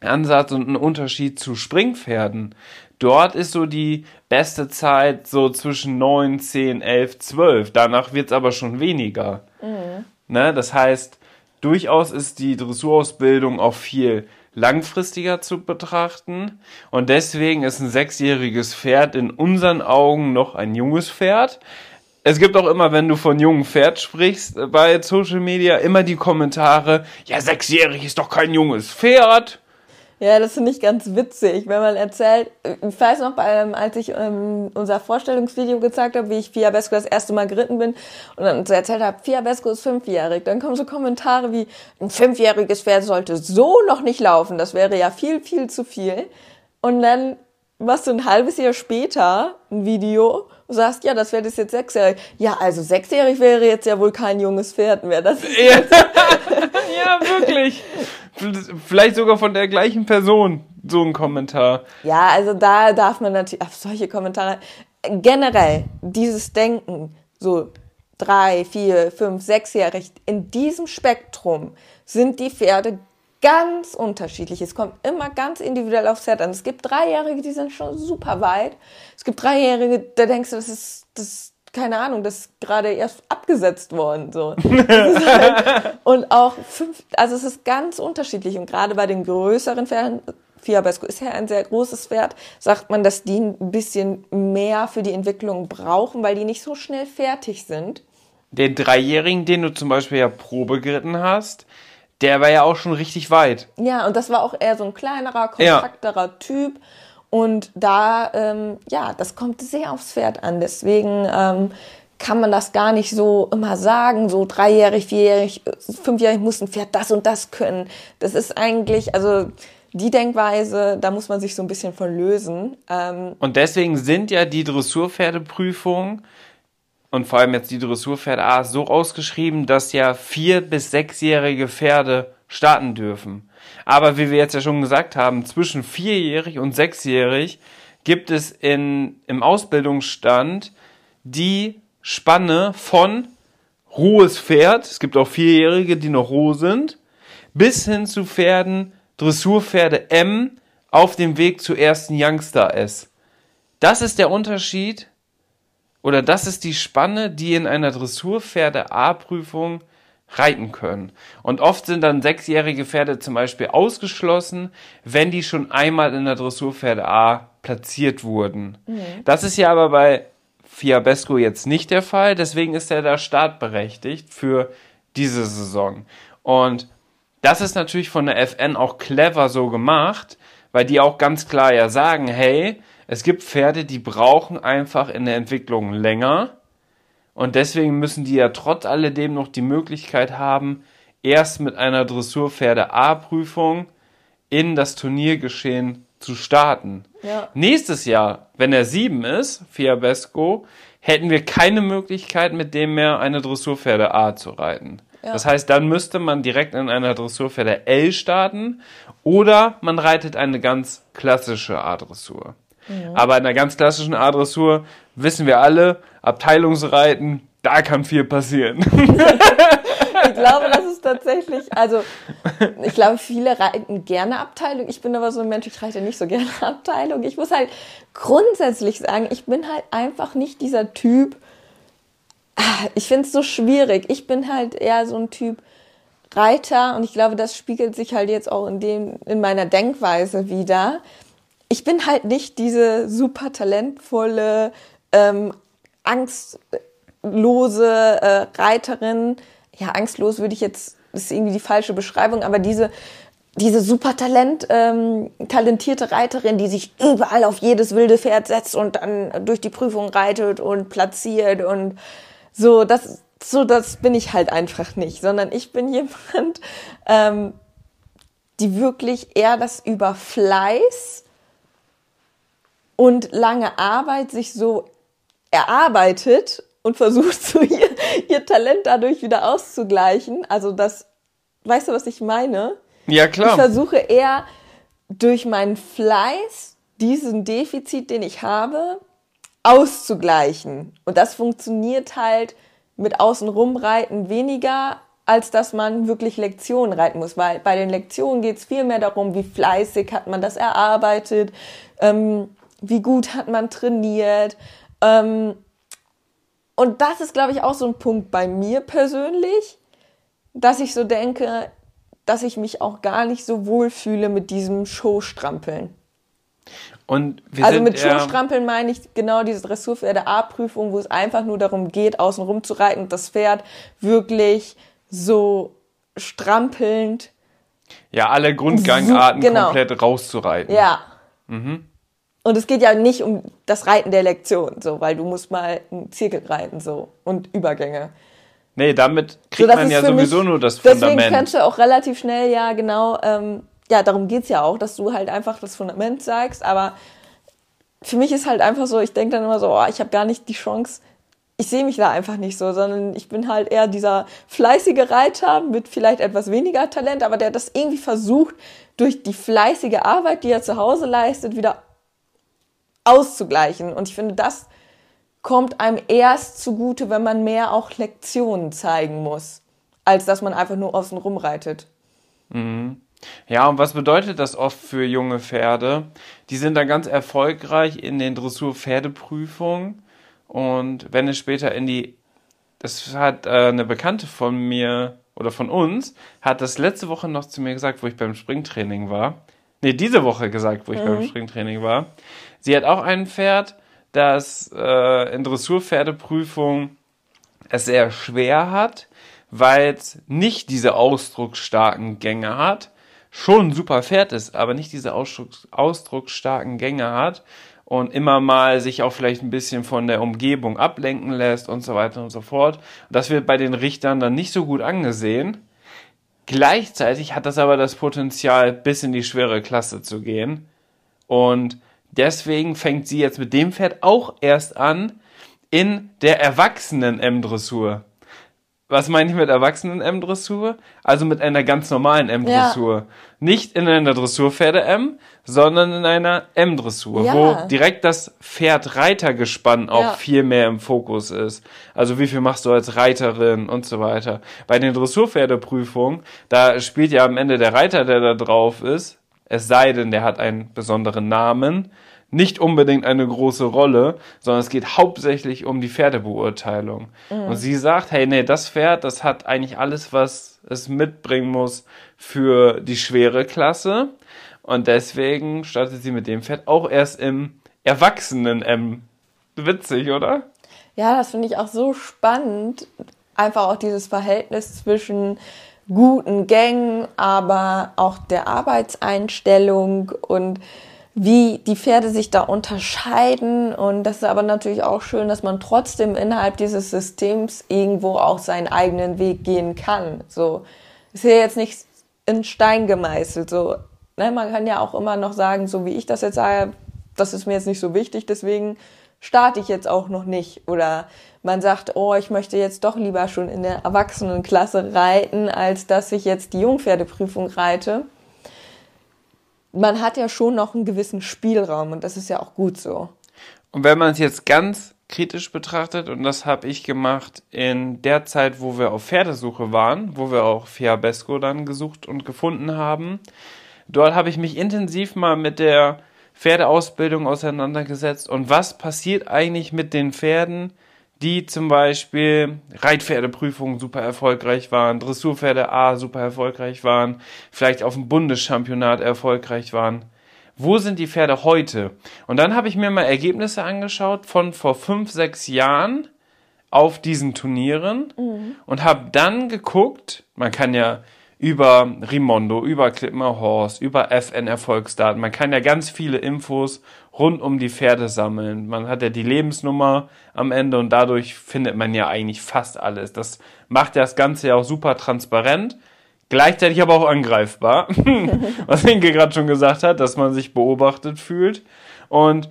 Ansatz und ein Unterschied zu Springpferden. Dort ist so die beste Zeit so zwischen 9, 10, 11, 12. Danach wird's aber schon weniger. Mhm. Ne? Das heißt, durchaus ist die Dressurausbildung auch viel langfristiger zu betrachten. Und deswegen ist ein sechsjähriges Pferd in unseren Augen noch ein junges Pferd. Es gibt auch immer, wenn du von jungen Pferd sprichst äh, bei Social Media, immer die Kommentare, ja, sechsjährig ist doch kein junges Pferd. Ja, das finde ich ganz witzig, wenn man erzählt, ich weiß noch, ähm, als ich ähm, unser Vorstellungsvideo gezeigt habe, wie ich Fiabesco das erste Mal geritten bin und dann so erzählt habe, Fiabesco ist fünfjährig, dann kommen so Kommentare wie, ein fünfjähriges Pferd sollte so noch nicht laufen, das wäre ja viel, viel zu viel. Und dann machst du ein halbes Jahr später ein Video und sagst, ja, das Pferd ist jetzt sechsjährig. Ja, also sechsjährig wäre jetzt ja wohl kein junges Pferd mehr. Das ist ja. ja, wirklich. Vielleicht sogar von der gleichen Person so ein Kommentar. Ja, also da darf man natürlich auf solche Kommentare generell dieses Denken so drei, vier, fünf, sechsjährig in diesem Spektrum sind die Pferde ganz unterschiedlich. Es kommt immer ganz individuell aufs Pferd an. Es gibt Dreijährige, die sind schon super weit. Es gibt Dreijährige, da denkst du, das ist, das, keine Ahnung, das ist gerade erst abgesetzt worden, so. halt, und auch fünf, also es ist ganz unterschiedlich. Und gerade bei den größeren Pferden, Fiabesco ist ja ein sehr großes Pferd, sagt man, dass die ein bisschen mehr für die Entwicklung brauchen, weil die nicht so schnell fertig sind. Den Dreijährigen, den du zum Beispiel ja Probe geritten hast, der war ja auch schon richtig weit. Ja, und das war auch eher so ein kleinerer, kompakterer ja. Typ. Und da, ähm, ja, das kommt sehr aufs Pferd an. Deswegen ähm, kann man das gar nicht so immer sagen, so dreijährig, vierjährig, fünfjährig muss ein Pferd das und das können. Das ist eigentlich, also die Denkweise, da muss man sich so ein bisschen von lösen. Ähm, und deswegen sind ja die Dressurpferdeprüfungen und vor allem jetzt die Dressurpferde A so ausgeschrieben, dass ja vier- bis sechsjährige Pferde starten dürfen. Aber wie wir jetzt ja schon gesagt haben, zwischen vierjährig und sechsjährig gibt es in, im Ausbildungsstand die Spanne von rohes Pferd, es gibt auch Vierjährige, die noch roh sind, bis hin zu Pferden, Dressurpferde M auf dem Weg zu ersten Youngster S. Das ist der Unterschied oder das ist die Spanne, die in einer Dressurpferde A-Prüfung reiten können. Und oft sind dann sechsjährige Pferde zum Beispiel ausgeschlossen, wenn die schon einmal in der Dressurpferde A platziert wurden. Mhm. Das ist ja aber bei Fiabesco jetzt nicht der Fall, deswegen ist er da startberechtigt für diese Saison. Und das ist natürlich von der FN auch clever so gemacht, weil die auch ganz klar ja sagen, hey, es gibt Pferde, die brauchen einfach in der Entwicklung länger und deswegen müssen die ja trotz alledem noch die Möglichkeit haben, erst mit einer Dressurpferde A-Prüfung in das Turniergeschehen zu starten. Ja. Nächstes Jahr, wenn er sieben ist, Fiabesco, hätten wir keine Möglichkeit, mit dem mehr eine Dressurpferde A zu reiten. Ja. Das heißt, dann müsste man direkt in einer Dressurpferde L starten oder man reitet eine ganz klassische A-Dressur. Mhm. Aber in der ganz klassischen A-Dressur wissen wir alle, Abteilungsreiten, da kann viel passieren. ich glaube, das ist tatsächlich, also ich glaube, viele reiten gerne Abteilung. Ich bin aber so ein Mensch, ich reite nicht so gerne Abteilung. Ich muss halt grundsätzlich sagen, ich bin halt einfach nicht dieser Typ. Ich finde es so schwierig. Ich bin halt eher so ein Typ Reiter und ich glaube, das spiegelt sich halt jetzt auch in dem, in meiner Denkweise wieder ich bin halt nicht diese super talentvolle, ähm, angstlose äh, Reiterin. Ja, angstlos würde ich jetzt, das ist irgendwie die falsche Beschreibung, aber diese, diese super Talent, ähm, talentierte Reiterin, die sich überall auf jedes wilde Pferd setzt und dann durch die Prüfung reitet und platziert und so, das, so, das bin ich halt einfach nicht, sondern ich bin jemand, ähm, die wirklich eher das über Fleiß und lange Arbeit sich so erarbeitet und versucht, so ihr, ihr Talent dadurch wieder auszugleichen. Also das, weißt du, was ich meine? Ja, klar. Ich versuche eher durch meinen Fleiß diesen Defizit, den ich habe, auszugleichen. Und das funktioniert halt mit Außenrumreiten weniger, als dass man wirklich Lektionen reiten muss. Weil bei den Lektionen geht es viel mehr darum, wie fleißig hat man das erarbeitet, ähm, wie gut hat man trainiert. Ähm, und das ist, glaube ich, auch so ein Punkt bei mir persönlich, dass ich so denke, dass ich mich auch gar nicht so wohl fühle mit diesem Showstrampeln. Und also sind mit Showstrampeln meine ich genau diese Dressurpferde A-Prüfung, wo es einfach nur darum geht, außen rum zu reiten und das Pferd wirklich so strampelnd, ja, alle Grundgangarten Genau. komplett rauszureiten. ja. Mhm. Und es geht ja nicht um das Reiten der Lektion, so, weil du musst mal einen Zirkel reiten, so, und Übergänge. Nee, damit So, kriegt das man ja sowieso mich- nur das Deswegen Fundament. kannst du auch relativ schnell, ja, genau, ähm, ja, darum geht's ja auch, dass du halt einfach das Fundament zeigst, aber für mich ist halt einfach so, ich denke dann immer so, oh, ich habe gar nicht die Chance, ich sehe mich da einfach nicht so, sondern ich bin halt eher dieser fleißige Reiter mit vielleicht etwas weniger Talent, aber der das irgendwie versucht, durch die fleißige Arbeit, die er zu Hause leistet, wieder auszugleichen. Und ich finde, das kommt einem erst zugute, wenn man mehr auch Lektionen zeigen muss, als dass man einfach nur außen rumreitet. Ja, und was bedeutet das oft für junge Pferde? Die sind dann ganz erfolgreich in den Dressur-Pferdeprüfungen und wenn es später in die, das hat äh, eine Bekannte von mir oder von uns, hat das letzte Woche noch zu mir gesagt, wo ich beim Springtraining war. Nee, diese Woche gesagt, wo ich beim Springtraining war. Sie hat auch ein Pferd, das äh, in Dressurpferdeprüfung es sehr schwer hat, weil es nicht diese ausdrucksstarken Gänge hat, schon ein super Pferd ist, aber nicht diese ausdrucks ausdrucksstarken Gänge hat und immer mal sich auch vielleicht ein bisschen von der Umgebung ablenken lässt und so weiter und so fort. Das wird bei den Richtern dann nicht so gut angesehen. Gleichzeitig hat das aber das Potenzial, bis in die schwere Klasse zu gehen. Und deswegen fängt sie jetzt mit dem Pferd auch erst an in der erwachsenen M-Dressur. Was meine ich mit erwachsenen M-Dressur? Also mit einer ganz normalen M-Dressur. Nicht in einer Dressurpferde-M, sondern in einer M-Dressur, Ja. wo direkt das Pferd-Reiter-Gespann auch Ja. viel mehr im Fokus ist. Also wie viel machst du als Reiterin und so weiter. Bei den Dressurpferdeprüfungen, da spielt ja am Ende der Reiter, der da drauf ist, es sei denn, der hat einen besonderen Namen, nicht unbedingt eine große Rolle, sondern es geht hauptsächlich um die Pferdebeurteilung. Und sie sagt, hey, nee, das Pferd, das hat eigentlich alles, was es mitbringen muss für die schwere Klasse. Und deswegen startet sie mit dem Pferd auch erst im Erwachsenen-M. Witzig, oder? Ja, das finde ich auch so spannend. Einfach auch dieses Verhältnis zwischen guten Gängen, aber auch der Arbeitseinstellung und wie die Pferde sich da unterscheiden. Und das ist aber natürlich auch schön, dass man trotzdem innerhalb dieses Systems irgendwo auch seinen eigenen Weg gehen kann. So ist ja jetzt nicht in Stein gemeißelt. So, ne, man kann ja auch immer noch sagen, so wie ich das jetzt sage, das ist mir jetzt nicht so wichtig, deswegen starte ich jetzt auch noch nicht. Oder man sagt, oh, ich möchte jetzt doch lieber schon in der Erwachsenenklasse reiten, als dass ich jetzt die Jungpferdeprüfung reite. Man hat ja schon noch einen gewissen Spielraum und das ist ja auch gut so. Und wenn man es jetzt ganz kritisch betrachtet, und das habe ich gemacht in der Zeit, wo wir auf Pferdesuche waren, wo wir auch Fiabesco dann gesucht und gefunden haben, dort habe ich mich intensiv mal mit der Pferdeausbildung auseinandergesetzt und was passiert eigentlich mit den Pferden, die zum Beispiel Reitpferdeprüfungen super erfolgreich waren, Dressurpferde A super erfolgreich waren, vielleicht auf dem Bundeschampionat erfolgreich waren. Wo sind die Pferde heute? Und dann habe ich mir mal Ergebnisse angeschaut von vor fünf, sechs Jahren auf diesen Turnieren und habe dann geguckt, man kann ja über Rimondo, über Clipmer Horse, über FN Erfolgsdaten, man kann ja ganz viele Infos rund um die Pferde sammeln. Man hat ja die Lebensnummer am Ende und dadurch findet man ja eigentlich fast alles. Das macht das Ganze ja auch super transparent, gleichzeitig aber auch angreifbar, was Inge gerade schon gesagt hat, dass man sich beobachtet fühlt. Und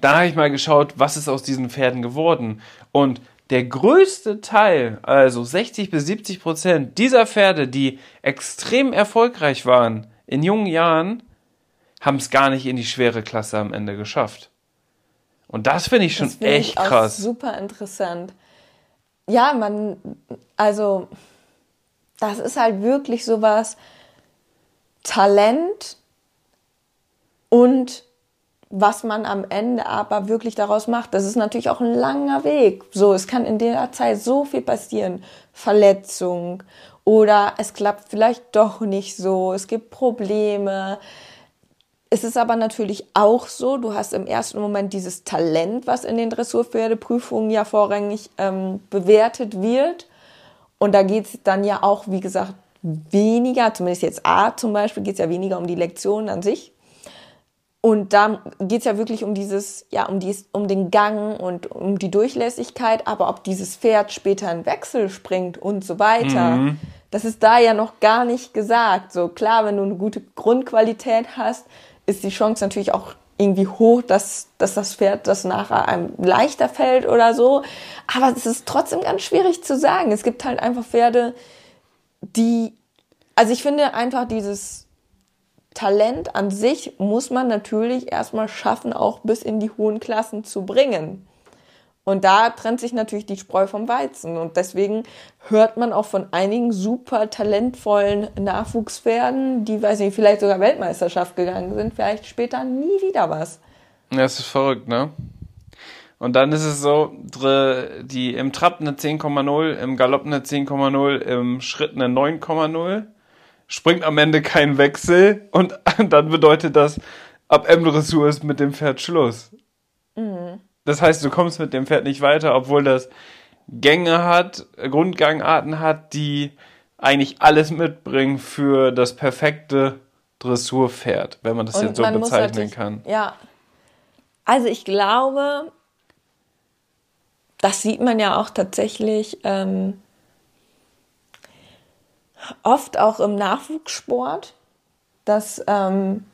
da habe ich mal geschaut, was ist aus diesen Pferden geworden. Und der größte Teil, also 60 bis 70 Prozent dieser Pferde, die extrem erfolgreich waren in jungen Jahren, haben es gar nicht in die schwere Klasse am Ende geschafft. Und das finde ich schon Das finde echt ich krass. Super interessant. Ja, man, also, das ist halt wirklich sowas Talent und was man am Ende aber wirklich daraus macht. Das ist natürlich auch ein langer Weg. So, es kann in der Zeit so viel passieren. Verletzung oder es klappt vielleicht doch nicht so. Es gibt Probleme. Es ist aber natürlich auch so, du hast im ersten Moment dieses Talent, was in den Dressurpferdeprüfungen ja vorrangig ähm, bewertet wird. Und da geht es dann ja auch, wie gesagt, weniger, zumindest jetzt A zum Beispiel, geht es ja weniger um die Lektionen an sich, und da geht es ja wirklich um dieses, ja, um dies, um den Gang und um die Durchlässigkeit, aber ob dieses Pferd später einen Wechsel springt und so weiter, mhm. das ist da ja noch gar nicht gesagt. So klar, wenn du eine gute Grundqualität hast, ist die Chance natürlich auch irgendwie hoch, dass, dass das Pferd das nachher einem leichter fällt oder so. Aber es ist trotzdem ganz schwierig zu sagen. Es gibt halt einfach Pferde, die, also ich finde einfach dieses, Talent an sich muss man natürlich erstmal schaffen, auch bis in die hohen Klassen zu bringen. Und da trennt sich natürlich die Spreu vom Weizen. Und deswegen hört man auch von einigen super talentvollen Nachwuchspferden, die, weiß nicht, vielleicht sogar Weltmeisterschaft gegangen sind, vielleicht später nie wieder was. Ja, das ist verrückt, ne? Und dann ist es so, die im Trab eine 10,0, im Galopp eine 10,0, im Schritt eine 9,0 springt am Ende kein Wechsel und dann bedeutet das, ab M-Dressur ist mit dem Pferd Schluss. Mhm. Das heißt, du kommst mit dem Pferd nicht weiter, obwohl das Gänge hat, Grundgangarten hat, die eigentlich alles mitbringen für das perfekte Dressurpferd, wenn man das und jetzt so bezeichnen kann. Ja. Also ich glaube, das sieht man ja auch tatsächlich ähm, oft auch im Nachwuchssport, dass ähm,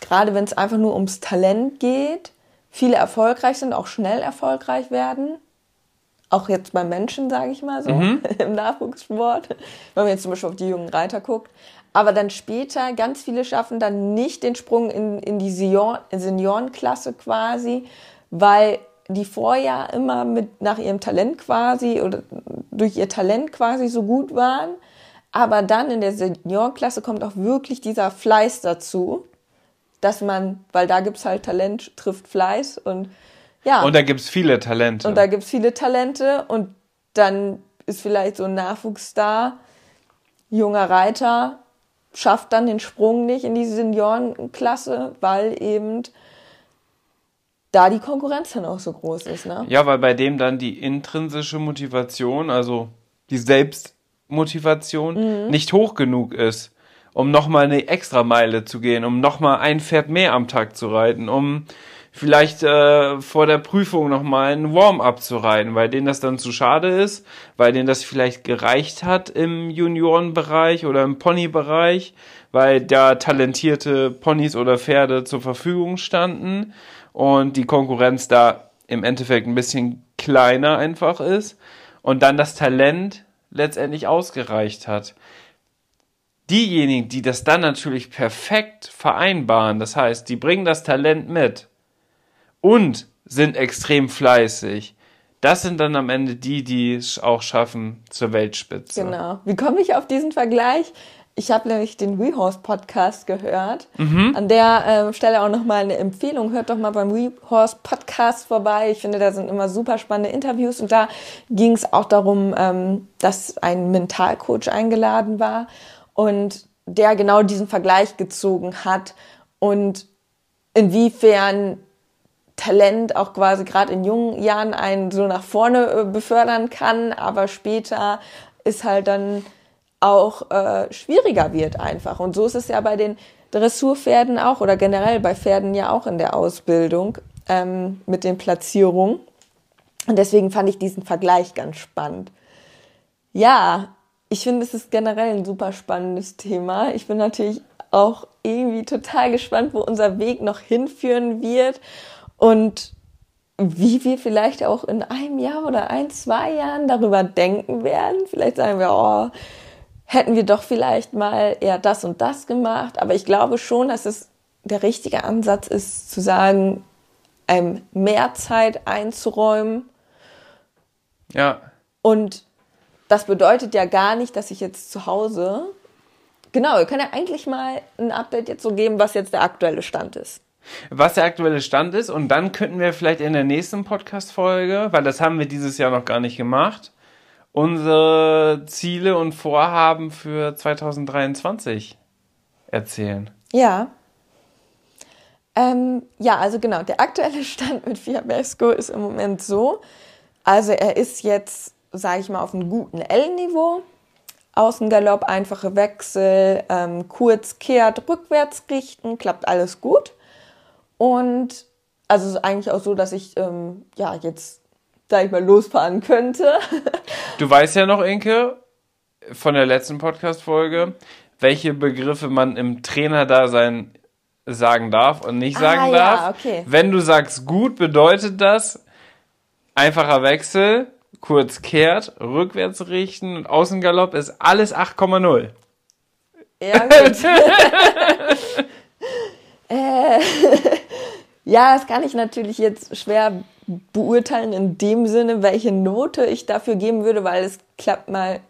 gerade wenn es einfach nur ums Talent geht, viele erfolgreich sind, auch schnell erfolgreich werden. Auch jetzt bei Menschen, sage ich mal so, mhm. im Nachwuchssport, wenn man jetzt zum Beispiel auf die jungen Reiter guckt. Aber dann später, ganz viele schaffen dann nicht den Sprung in, in die Seniorenklasse quasi, weil die vorher immer mit nach ihrem Talent quasi oder durch ihr Talent quasi so gut waren aber dann in der Seniorklasse kommt auch wirklich dieser Fleiß dazu, dass man, weil da gibt's halt Talent, trifft Fleiß und ja. Und da gibt's viele Talente. Und da gibt's viele Talente und dann ist vielleicht so ein Nachwuchsstar, junger Reiter, schafft dann den Sprung nicht in die Seniorenklasse, weil eben da die Konkurrenz dann auch so groß ist. Ne? Ja, weil bei dem dann die intrinsische Motivation, also die Selbst Motivation mhm. nicht hoch genug ist, um nochmal eine extra Meile zu gehen, um nochmal ein Pferd mehr am Tag zu reiten, um vielleicht äh, vor der Prüfung nochmal ein Warm-up zu reiten, weil denen das dann zu schade ist, weil denen das vielleicht gereicht hat im Juniorenbereich oder im Ponybereich, weil da talentierte Ponys oder Pferde zur Verfügung standen und die Konkurrenz da im Endeffekt ein bisschen kleiner einfach ist und dann das Talent letztendlich ausgereicht hat. Diejenigen, die das dann natürlich perfekt vereinbaren, das heißt, die bringen das Talent mit und sind extrem fleißig, das sind dann am Ende die, die es auch schaffen zur Weltspitze. Genau. Wie komme ich auf diesen Vergleich? Ich habe nämlich den WeHorse Podcast gehört. Mhm. An der äh, Stelle auch nochmal eine Empfehlung. Hört doch mal beim WeHorse Podcast vorbei. Ich finde, da sind immer super spannende Interviews. Und da ging es auch darum, ähm, dass ein Mentalcoach eingeladen war und der genau diesen Vergleich gezogen hat und inwiefern Talent auch quasi gerade in jungen Jahren einen so nach vorne äh, befördern kann, aber später ist halt dann auch äh, schwieriger wird einfach. Und so ist es ja bei den Dressurpferden auch oder generell bei Pferden ja auch in der Ausbildung ähm, mit den Platzierungen. Und deswegen fand ich diesen Vergleich ganz spannend. Ja, ich finde, es ist generell ein super spannendes Thema. Ich bin natürlich auch irgendwie total gespannt, wo unser Weg noch hinführen wird und wie wir vielleicht auch in einem Jahr oder ein, zwei Jahren darüber denken werden. Vielleicht sagen wir, oh, hätten wir doch vielleicht mal eher das und das gemacht. Aber ich glaube schon, dass es der richtige Ansatz ist, zu sagen, einem mehr Zeit einzuräumen. Ja. Und das bedeutet ja gar nicht, dass ich jetzt zu Hause. Genau, wir können ja eigentlich mal ein Update jetzt so geben, was jetzt der aktuelle Stand ist. was der aktuelle Stand ist. Und dann könnten wir vielleicht in der nächsten Podcast-Folge, weil das haben wir dieses Jahr noch gar nicht gemacht, unsere Ziele und Vorhaben für 2023 erzählen. Ja. Ähm, ja, also genau, der aktuelle Stand mit Fiabesco ist im Moment so. Also er ist jetzt, sage ich mal, auf einem guten L-Niveau. Außengalopp, einfache Wechsel, ähm, kurz kehrt, rückwärts richten, klappt alles gut. Und also es ist eigentlich auch so, dass ich ähm, ja jetzt, sag ich mal, losfahren könnte. Du weißt ja noch, Inke, von der letzten Podcast-Folge, welche Begriffe man im Trainerdasein sagen darf und nicht sagen Ah, darf. ja, okay. Wenn du sagst gut, bedeutet das einfacher Wechsel, kurz kehrt, rückwärts richten und Außengalopp ist alles 8,0. Ja, gut. äh, ja, das kann ich natürlich jetzt schwer beurteilen in dem Sinne, welche Note ich dafür geben würde, weil es klappt mal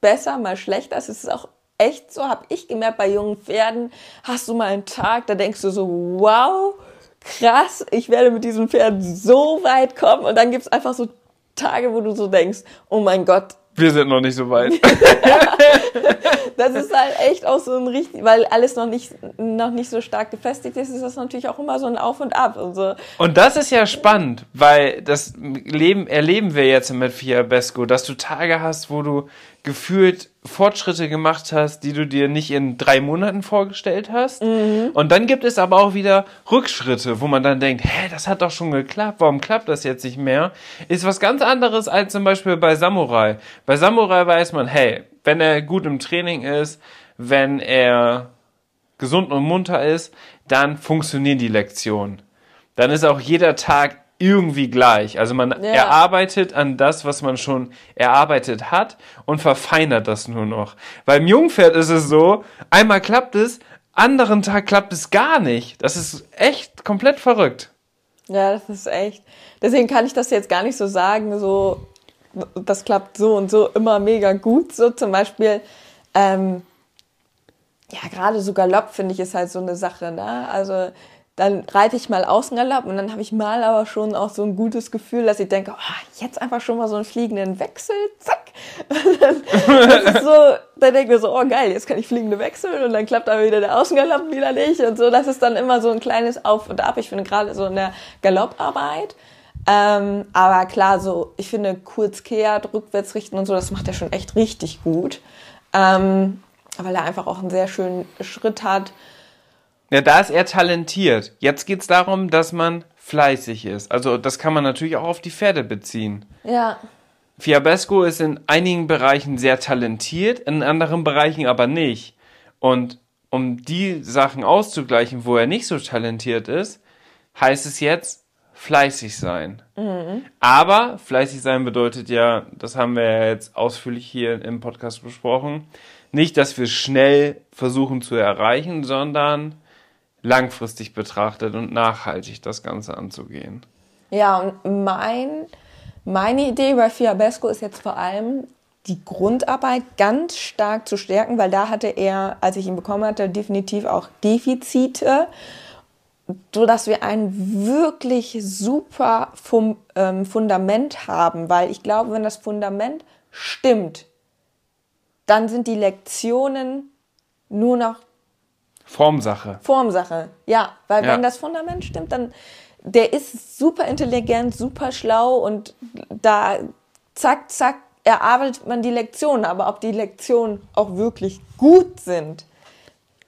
besser, mal schlechter. Es ist auch echt so, habe ich gemerkt, bei jungen Pferden hast du mal einen Tag, da denkst du so, wow, krass, ich werde mit diesem Pferd so weit kommen. Und dann gibt's einfach so Tage, wo du so denkst, oh mein Gott, Wir sind noch nicht so weit. das ist halt echt auch so ein richtig, weil alles noch nicht, noch nicht so stark gefestigt ist, ist das natürlich auch immer so ein Auf und Ab. Und so. Und das ist ja spannend, weil das Leben erleben wir jetzt mit Fiabesco, dass du Tage hast, wo du gefühlt Fortschritte gemacht hast, die du dir nicht in drei Monaten vorgestellt hast. Und dann gibt es aber auch wieder Rückschritte, wo man dann denkt, hä, das hat doch schon geklappt, warum klappt das jetzt nicht mehr? Ist was ganz anderes als zum Beispiel bei Samurai. Bei Samurai weiß man, hey, wenn er gut im Training ist, wenn er gesund und munter ist, dann funktionieren die Lektionen. Dann ist auch jeder Tag irgendwie gleich. Also man Ja. erarbeitet an das, was man schon erarbeitet hat und verfeinert das nur noch. Beim Jungpferd ist es so, einmal klappt es, anderen Tag klappt es gar nicht. Das ist echt komplett verrückt. Ja, das ist echt. Deswegen kann ich das jetzt gar nicht so sagen, so, das klappt so und so immer mega gut. So zum Beispiel, ähm, ja, gerade so Galopp finde ich ist halt so eine Sache, ne? Also, dann reite ich mal Außengalopp und dann habe ich mal aber schon auch so ein gutes Gefühl, dass ich denke, oh, jetzt einfach schon mal so einen fliegenden Wechsel, zack. Und dann, so, dann denke ich mir so, oh geil, jetzt kann ich fliegende wechseln und dann klappt aber wieder der Außengalopp wieder nicht und so. Das ist dann immer so ein kleines Auf und Ab. Ich finde gerade so in der Galopparbeit. Ähm, aber klar, so, ich finde kurz kehrt, rückwärts richten und so, das macht er schon echt richtig gut. Ähm, weil er einfach auch einen sehr schönen Schritt hat. Ja, da ist er talentiert. Jetzt geht's darum, dass man fleißig ist. Also das kann man natürlich auch auf die Pferde beziehen. Ja. Fiabesco ist in einigen Bereichen sehr talentiert, in anderen Bereichen aber nicht. Und um die Sachen auszugleichen, wo er nicht so talentiert ist, heißt es jetzt fleißig sein. Aber fleißig sein bedeutet ja, das haben wir ja jetzt ausführlich hier im Podcast besprochen, nicht, dass wir schnell versuchen zu erreichen, sondern langfristig betrachtet und nachhaltig das Ganze anzugehen. Ja, und mein, meine Idee bei Fiabesco ist jetzt vor allem, die Grundarbeit ganz stark zu stärken, weil da hatte er, als ich ihn bekommen hatte, definitiv auch Defizite, so dass wir ein wirklich super Fum, ähm, Fundament haben, weil ich glaube, wenn das Fundament stimmt, dann sind die Lektionen nur noch Formsache. Formsache. Ja, weil Ja. wenn das Fundament stimmt, dann der ist super intelligent, super schlau und da zack, zack, erarbeitet man die Lektionen. Aber ob die Lektionen auch wirklich gut sind,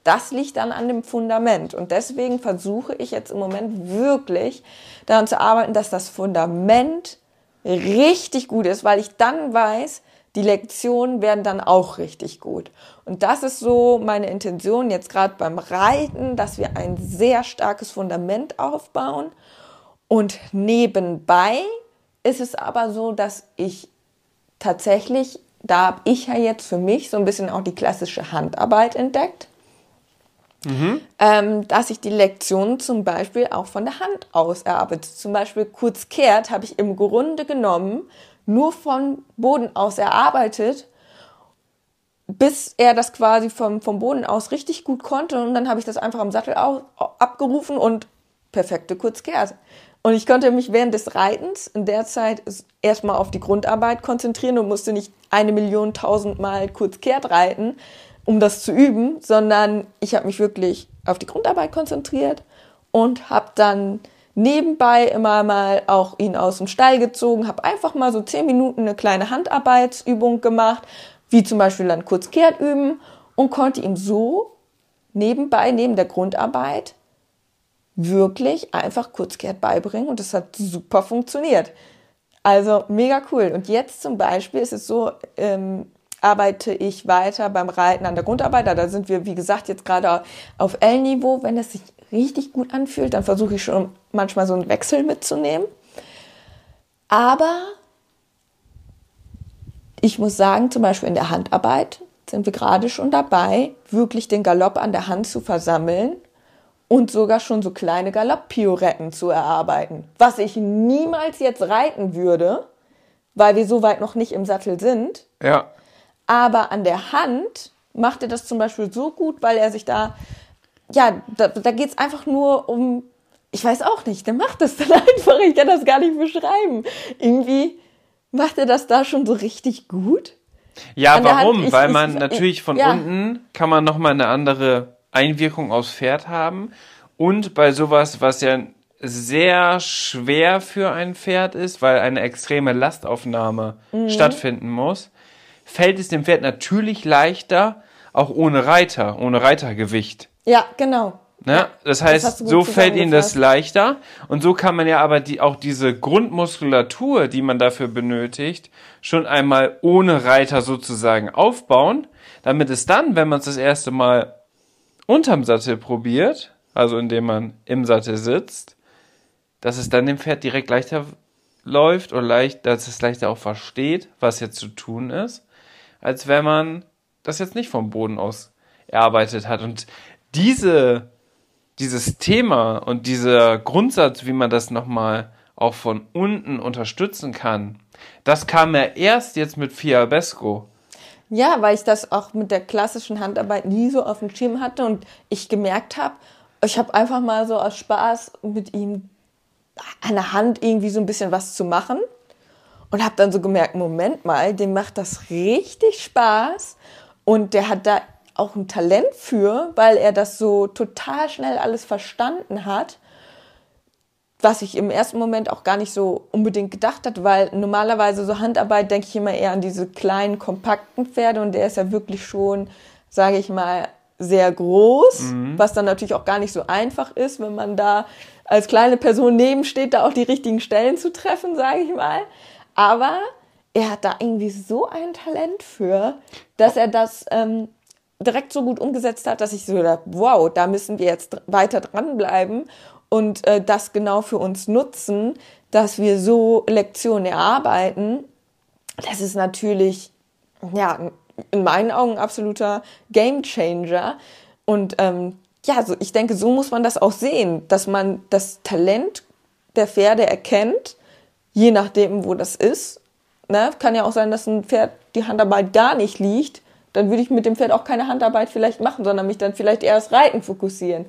das liegt dann an dem Fundament. Und deswegen versuche ich jetzt im Moment wirklich daran zu arbeiten, dass das Fundament richtig gut ist, weil ich dann weiß, die Lektionen werden dann auch richtig gut. Und das ist so meine Intention jetzt gerade beim Reiten, dass wir ein sehr starkes Fundament aufbauen. Und nebenbei ist es aber so, dass ich tatsächlich, da habe ich ja jetzt für mich so ein bisschen auch die klassische Handarbeit entdeckt ähm, dass ich die Lektionen zum Beispiel auch von der Hand aus erarbeite. Zum Beispiel kurz kehrt habe ich im Grunde genommen nur von Boden aus erarbeitet. Bis er das quasi vom, vom Boden aus richtig gut konnte. Und dann habe ich das einfach am Sattel au- abgerufen und perfekte Kurzkehrt. Und ich konnte mich während des Reitens in der Zeit erstmal auf die Grundarbeit konzentrieren und musste nicht eine Million tausendmal Kurzkehrt reiten, um das zu üben, sondern ich habe mich wirklich auf die Grundarbeit konzentriert und habe dann nebenbei immer mal auch ihn aus dem Stall gezogen, habe einfach mal so zehn Minuten eine kleine Handarbeitsübung gemacht, wie zum Beispiel dann Kurzkehrt üben und konnte ihm so nebenbei, neben der Grundarbeit, wirklich einfach Kurzkehrt beibringen und das hat super funktioniert. Also mega cool. Und jetzt zum Beispiel ist es so, ähm, arbeite ich weiter beim Reiten an der Grundarbeit. Da sind wir, wie gesagt, jetzt gerade auf L-Niveau. Wenn es sich richtig gut anfühlt, dann versuche ich schon manchmal so einen Wechsel mitzunehmen. Aber ich muss sagen, zum Beispiel in der Handarbeit sind wir gerade schon dabei, wirklich den Galopp an der Hand zu versammeln und sogar schon so kleine Galopppioretten zu erarbeiten. Was ich niemals jetzt reiten würde, weil wir so weit noch nicht im Sattel sind. Ja. Aber an der Hand macht er das zum Beispiel so gut, weil er sich da, ja, da, da geht es einfach nur um, ich weiß auch nicht, der macht das dann einfach, ich kann das gar nicht beschreiben. Irgendwie macht er das da schon so richtig gut. Ja, An warum? ich- Weil ich- man ich- natürlich von ja. unten kann man nochmal eine andere Einwirkung aufs Pferd haben. Und bei sowas, was ja sehr schwer für ein Pferd ist, weil eine extreme Lastaufnahme Mhm. stattfinden muss, fällt es dem Pferd natürlich leichter, auch ohne Reiter, ohne Reitergewicht. Ja, genau. Ne? Ja, das das heißt, gut so fällt ihnen das leichter. Und so kann man ja aber die, auch diese Grundmuskulatur, die man dafür benötigt, schon einmal ohne Reiter sozusagen aufbauen, damit es dann, wenn man es das erste Mal unterm Sattel probiert, also indem man im Sattel sitzt, dass es dann dem Pferd direkt leichter läuft oder leicht, dass es leichter auch versteht, was jetzt zu tun ist, als wenn man das jetzt nicht vom Boden aus erarbeitet hat. Und diese dieses Thema und dieser Grundsatz, wie man das nochmal auch von unten unterstützen kann, das kam ja erst jetzt mit Fiabesco. Ja, weil ich das auch mit der klassischen Handarbeit nie so auf dem Schirm hatte und ich gemerkt habe, ich habe einfach mal so aus Spaß mit ihm an der Hand irgendwie so ein bisschen was zu machen und habe dann so gemerkt, Moment mal, dem macht das richtig Spaß und der hat da auch ein Talent für, weil er das so total schnell alles verstanden hat was ich im ersten Moment auch gar nicht so unbedingt gedacht hat, weil normalerweise so Handarbeit denke ich immer eher an diese kleinen, kompakten Pferde und der ist ja wirklich schon, sage ich mal, sehr groß, was dann natürlich auch gar nicht so einfach ist, wenn man da als kleine Person nebensteht, da auch die richtigen Stellen zu treffen, sage ich mal. Aber er hat da irgendwie so ein Talent für, dass er das ähm, direkt so gut umgesetzt hat, dass ich so dachte, wow, da müssen wir jetzt weiter dranbleiben und äh, das genau für uns nutzen, dass wir so Lektionen erarbeiten. Das ist natürlich, ja, in meinen Augen absoluter Gamechanger. Und ähm, ja, so, ich denke, so muss man das auch sehen, dass man das Talent der Pferde erkennt, je nachdem, wo das ist. Ne? Kann ja auch sein, dass ein Pferd die Handarbeit gar nicht liegt. Dann würde ich mit dem Pferd auch keine Handarbeit vielleicht machen, sondern mich dann vielleicht eher aufs Reiten fokussieren.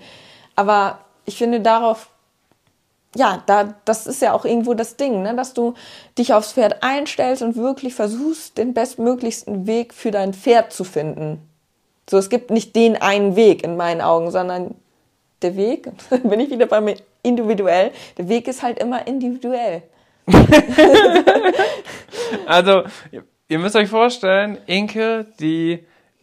Aber ich finde darauf, ja, da, das ist ja auch irgendwo das Ding, ne? dass du dich aufs Pferd einstellst und wirklich versuchst, den bestmöglichsten Weg für dein Pferd zu finden. So, es gibt nicht den einen Weg in meinen Augen, sondern der Weg, bin ich wieder beim individuell, der Weg ist halt immer individuell. Also, ihr- müsst euch vorstellen, Inke, die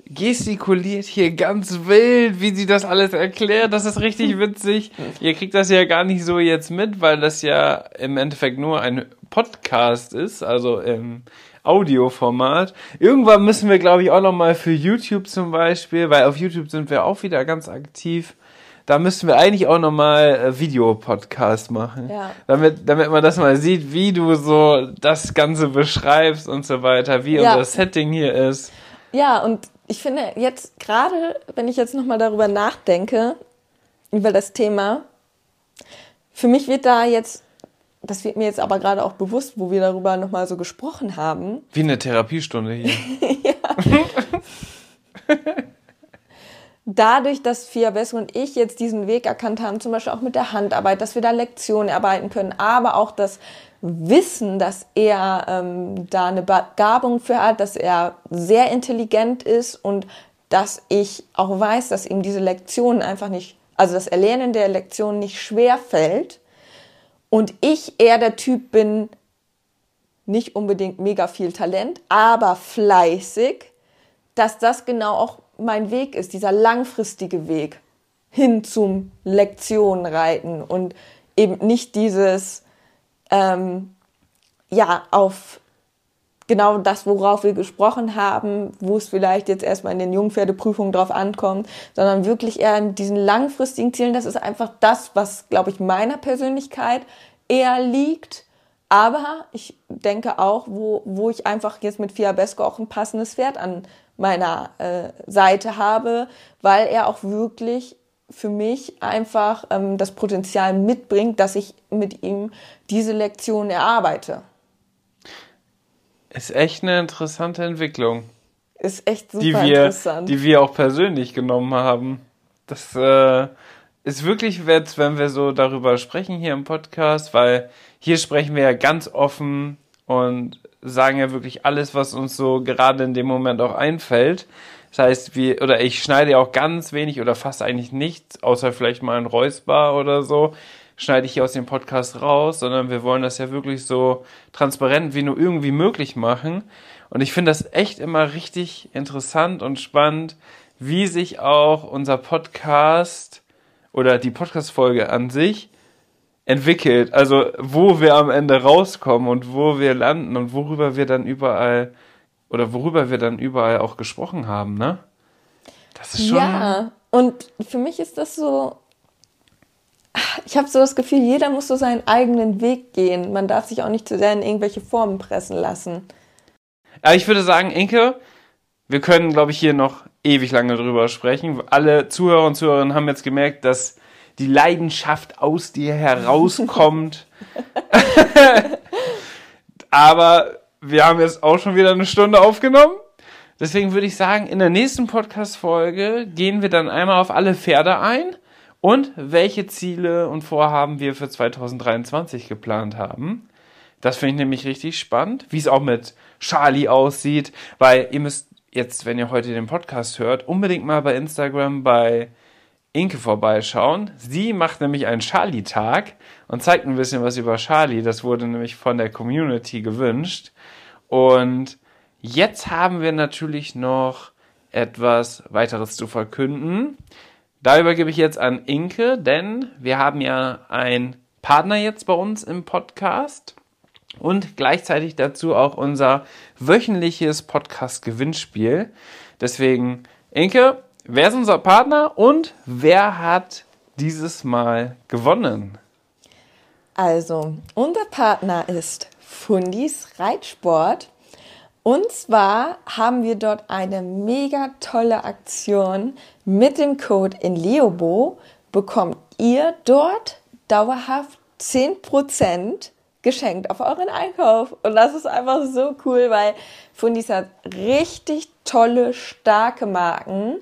gestikuliert hier ganz wild, wie sie das alles erklärt. Das ist richtig witzig. Ihr kriegt das ja gar nicht so jetzt mit, weil das ja im Endeffekt nur ein Podcast ist, also im Audioformat. Irgendwann müssen wir, glaube ich, auch noch mal für YouTube zum Beispiel, weil auf YouTube sind wir auch wieder ganz aktiv. Da müssen wir eigentlich auch noch mal äh, Videopodcast machen, Ja. damit, damit man das mal sieht, wie du so das Ganze beschreibst und so weiter, wie Ja. unser Setting hier ist. Ja, und ich finde jetzt gerade, wenn ich jetzt nochmal darüber nachdenke, über das Thema, für mich wird da jetzt, das wird mir jetzt aber gerade auch bewusst, wo wir darüber nochmal so gesprochen haben, Wie eine Therapiestunde hier. Dadurch, dass Fiabesco und ich jetzt diesen Weg erkannt haben, zum Beispiel auch mit der Handarbeit, dass wir da Lektionen erarbeiten können, aber auch das Wissen, dass er ähm, da eine Begabung für hat, dass er sehr intelligent ist und dass ich auch weiß, dass ihm diese Lektionen einfach nicht, also das Erlernen der Lektionen nicht schwer fällt und ich eher der Typ bin, nicht unbedingt mega viel Talent, aber fleißig, dass das genau auch mein Weg ist, dieser langfristige Weg hin zum Lektionenreiten und eben nicht dieses, ähm, ja, auf genau das, worauf wir gesprochen haben, wo es vielleicht jetzt erstmal in den Jungpferdeprüfungen drauf ankommt, sondern wirklich eher in diesen langfristigen Zielen. Das ist einfach das, was, glaube ich, meiner Persönlichkeit eher liegt. Aber ich denke auch, wo, wo ich einfach jetzt mit Fiabesco auch ein passendes Pferd an meiner äh, Seite habe, weil er auch wirklich für mich einfach ähm, das Potenzial mitbringt, dass ich mit ihm diese Lektion erarbeite. Ist echt eine interessante Entwicklung. Ist echt super die wir, interessant. Die wir auch persönlich genommen haben. Das äh, ist wirklich wert, wenn wir so darüber sprechen hier im Podcast, weil hier sprechen wir ja ganz offen und sagen ja wirklich alles, was uns so gerade in dem Moment auch einfällt. Das heißt, wir, oder ich schneide ja auch ganz wenig oder fast eigentlich nichts, außer vielleicht mal ein Räusper oder so, schneide ich hier aus dem Podcast raus, sondern wir wollen das ja wirklich so transparent wie nur irgendwie möglich machen. Und ich finde das echt immer richtig interessant und spannend, wie sich auch unser Podcast oder die Podcast-Folge an sich entwickelt. Also, wo wir am Ende rauskommen und wo wir landen und worüber wir dann überall oder worüber wir dann überall auch gesprochen haben, ne? Das ist schon. Ja, und für mich ist das so. Ich habe so das Gefühl, jeder muss so seinen eigenen Weg gehen. Man darf sich auch nicht zu sehr in irgendwelche Formen pressen lassen. Ja, ich würde sagen, Inke, wir können, glaube ich, hier noch ewig lange drüber sprechen. Alle Zuhörer und Zuhörerinnen haben jetzt gemerkt, dass die Leidenschaft aus dir herauskommt. Aber wir haben jetzt auch schon wieder eine Stunde aufgenommen. Deswegen würde ich sagen, in der nächsten Podcast-Folge gehen wir dann einmal auf alle Pferde ein und welche Ziele und Vorhaben wir für 2023 geplant haben. Das finde ich nämlich richtig spannend, wie es auch mit Charlie aussieht, weil ihr müsst jetzt, wenn ihr heute den Podcast hört, unbedingt mal bei Instagram bei Inke vorbeischauen. Sie macht nämlich einen Charlie-Tag und zeigt ein bisschen was über Charlie. Das wurde nämlich von der Community gewünscht. Und jetzt haben wir natürlich noch etwas weiteres zu verkünden. Da übergebe ich jetzt an Inke, denn wir haben ja einen Partner jetzt bei uns im Podcast und gleichzeitig dazu auch unser wöchentliches Podcast-Gewinnspiel. Deswegen, Inke, wer ist unser Partner und wer hat dieses Mal gewonnen? Also, unser Partner ist Fundis Reitsport. Und zwar haben wir dort eine mega tolle Aktion. Mit dem Code in Leobo bekommt ihr dort dauerhaft 10% geschenkt auf euren Einkauf. Und das ist einfach so cool, weil Fundis hat richtig tolle, starke Marken.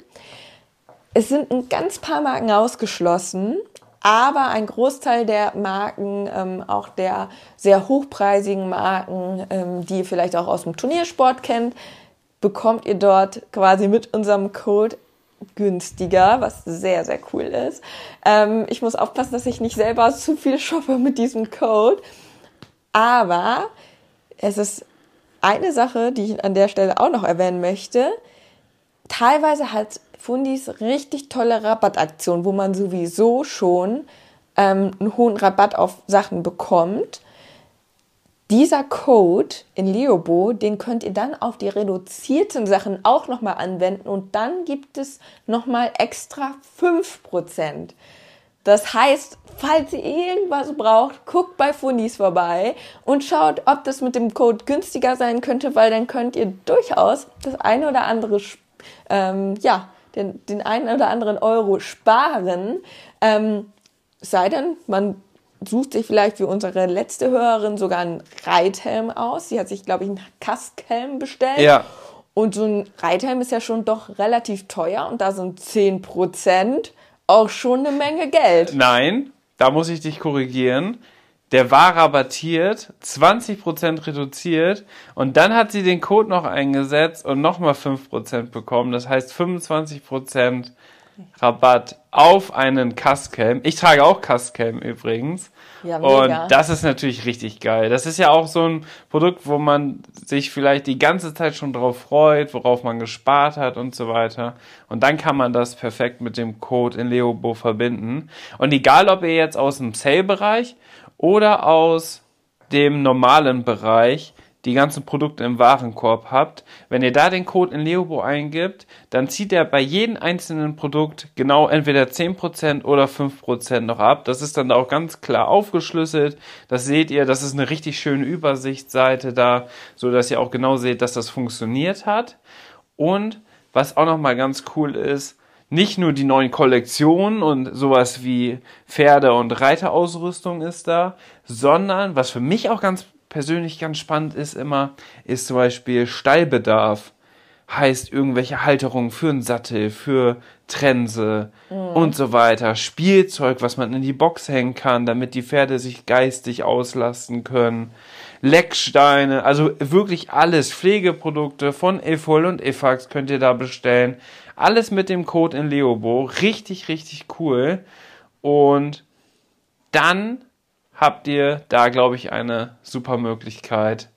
Es sind ein ganz paar Marken ausgeschlossen. Aber ein Großteil der Marken, ähm, auch der sehr hochpreisigen Marken, ähm, die ihr vielleicht auch aus dem Turniersport kennt, bekommt ihr dort quasi mit unserem Code günstiger, was sehr, sehr cool ist. Ähm, ich muss aufpassen, dass ich nicht selber zu viel shoppe mit diesem Code. Aber es ist eine Sache, die ich an der Stelle auch noch erwähnen möchte. Teilweise hat Fundis richtig tolle Rabattaktion, wo man sowieso schon ähm, einen hohen Rabatt auf Sachen bekommt. Dieser Code in Leobo, den könnt ihr dann auf die reduzierten Sachen auch nochmal anwenden und dann gibt es nochmal extra 5%. Das heißt, falls ihr irgendwas braucht, guckt bei Fundis vorbei und schaut, ob das mit dem Code günstiger sein könnte, weil dann könnt ihr durchaus das eine oder andere ähm, ja, den, den einen oder anderen Euro sparen. Ähm, sei denn, man sucht sich vielleicht für unsere letzte Hörerin sogar einen Reithelm aus. Sie hat sich, glaube ich, einen Kaskhelm bestellt. Ja. Und so ein Reithelm ist ja schon doch relativ teuer und da sind 10% auch schon eine Menge Geld. Nein, da muss ich dich korrigieren. Der war rabattiert, 20% reduziert und dann hat sie den Code noch eingesetzt und nochmal 5% bekommen. Das heißt 25% Rabatt auf einen Kaskhelm. Ich trage auch Kaskhelm übrigens. Ja, mega. Und das ist natürlich richtig geil. Das ist ja auch so ein Produkt, wo man sich vielleicht die ganze Zeit schon drauf freut, worauf man gespart hat und so weiter. Und dann kann man das perfekt mit dem Code in Leobo verbinden. Und egal, ob ihr jetzt aus dem Sale-Bereich oder aus dem normalen Bereich die ganzen Produkte im Warenkorb habt, wenn ihr da den Code in Leobo eingibt, dann zieht er bei jedem einzelnen Produkt genau entweder 10% oder 5% noch ab. Das ist dann auch ganz klar aufgeschlüsselt. Das seht ihr, das ist eine richtig schöne Übersichtsseite da, so dass ihr auch genau seht, dass das funktioniert hat. Und was auch nochmal ganz cool ist, nicht nur die neuen Kollektionen und sowas wie Pferde- und Reiterausrüstung ist da, sondern was für mich auch ganz persönlich ganz spannend ist immer, ist zum Beispiel Stallbedarf. Heißt irgendwelche Halterungen für einen Sattel, für Trense mhm. und so weiter. Spielzeug, was man in die Box hängen kann, damit die Pferde sich geistig auslasten können. Lecksteine, also wirklich alles. Pflegeprodukte von Efol und Efax könnt ihr da bestellen. Alles mit dem Code in Leobo. Richtig, richtig cool. Und dann habt ihr da, glaube ich, eine super Möglichkeit,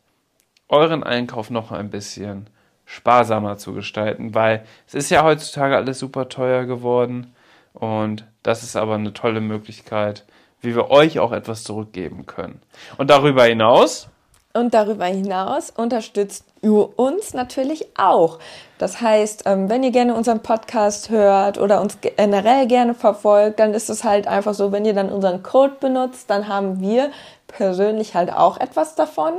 euren Einkauf noch ein bisschen sparsamer zu gestalten, weil es ist ja heutzutage alles super teuer geworden und das ist aber eine tolle Möglichkeit, wie wir euch auch etwas zurückgeben können. Und darüber hinaus und darüber hinaus unterstützt ihr uns natürlich auch. Das heißt, ähm, wenn ihr gerne unseren Podcast hört oder uns generell gerne verfolgt, dann ist es halt einfach so, wenn ihr dann unseren Code benutzt, dann haben wir persönlich halt auch etwas davon.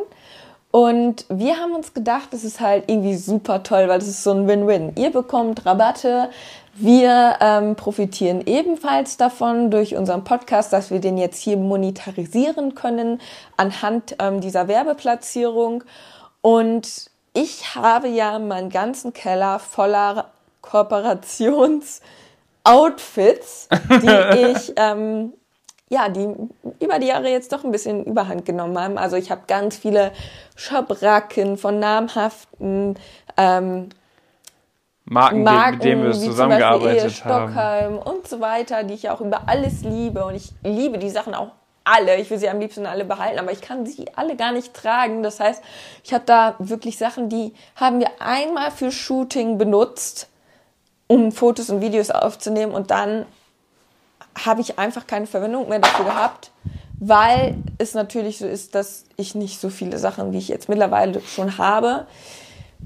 Und wir haben uns gedacht, das ist halt irgendwie super toll, weil das ist so ein Win-Win. Ihr bekommt Rabatte, wir ähm, profitieren ebenfalls davon durch unseren Podcast, dass wir den jetzt hier monetarisieren können anhand ähm, dieser Werbeplatzierung. Und ich habe ja meinen ganzen Keller voller Kooperations-Outfits, die ich ähm, ja, die über die Jahre jetzt doch ein bisschen Überhand genommen haben. Also ich habe ganz viele Schabracken von namhaften ähm, Marken, Marken, mit denen wir zusammengearbeitet haben. Stockholm und so weiter, die ich auch über alles liebe. Und ich liebe die Sachen auch alle. Ich will sie am liebsten alle behalten, aber ich kann sie alle gar nicht tragen. Das heißt, ich habe da wirklich Sachen, die haben wir einmal für Shooting benutzt, um Fotos und Videos aufzunehmen und dann habe ich einfach keine Verwendung mehr dafür gehabt, weil es natürlich so ist, dass ich nicht so viele Sachen, wie ich jetzt mittlerweile schon habe,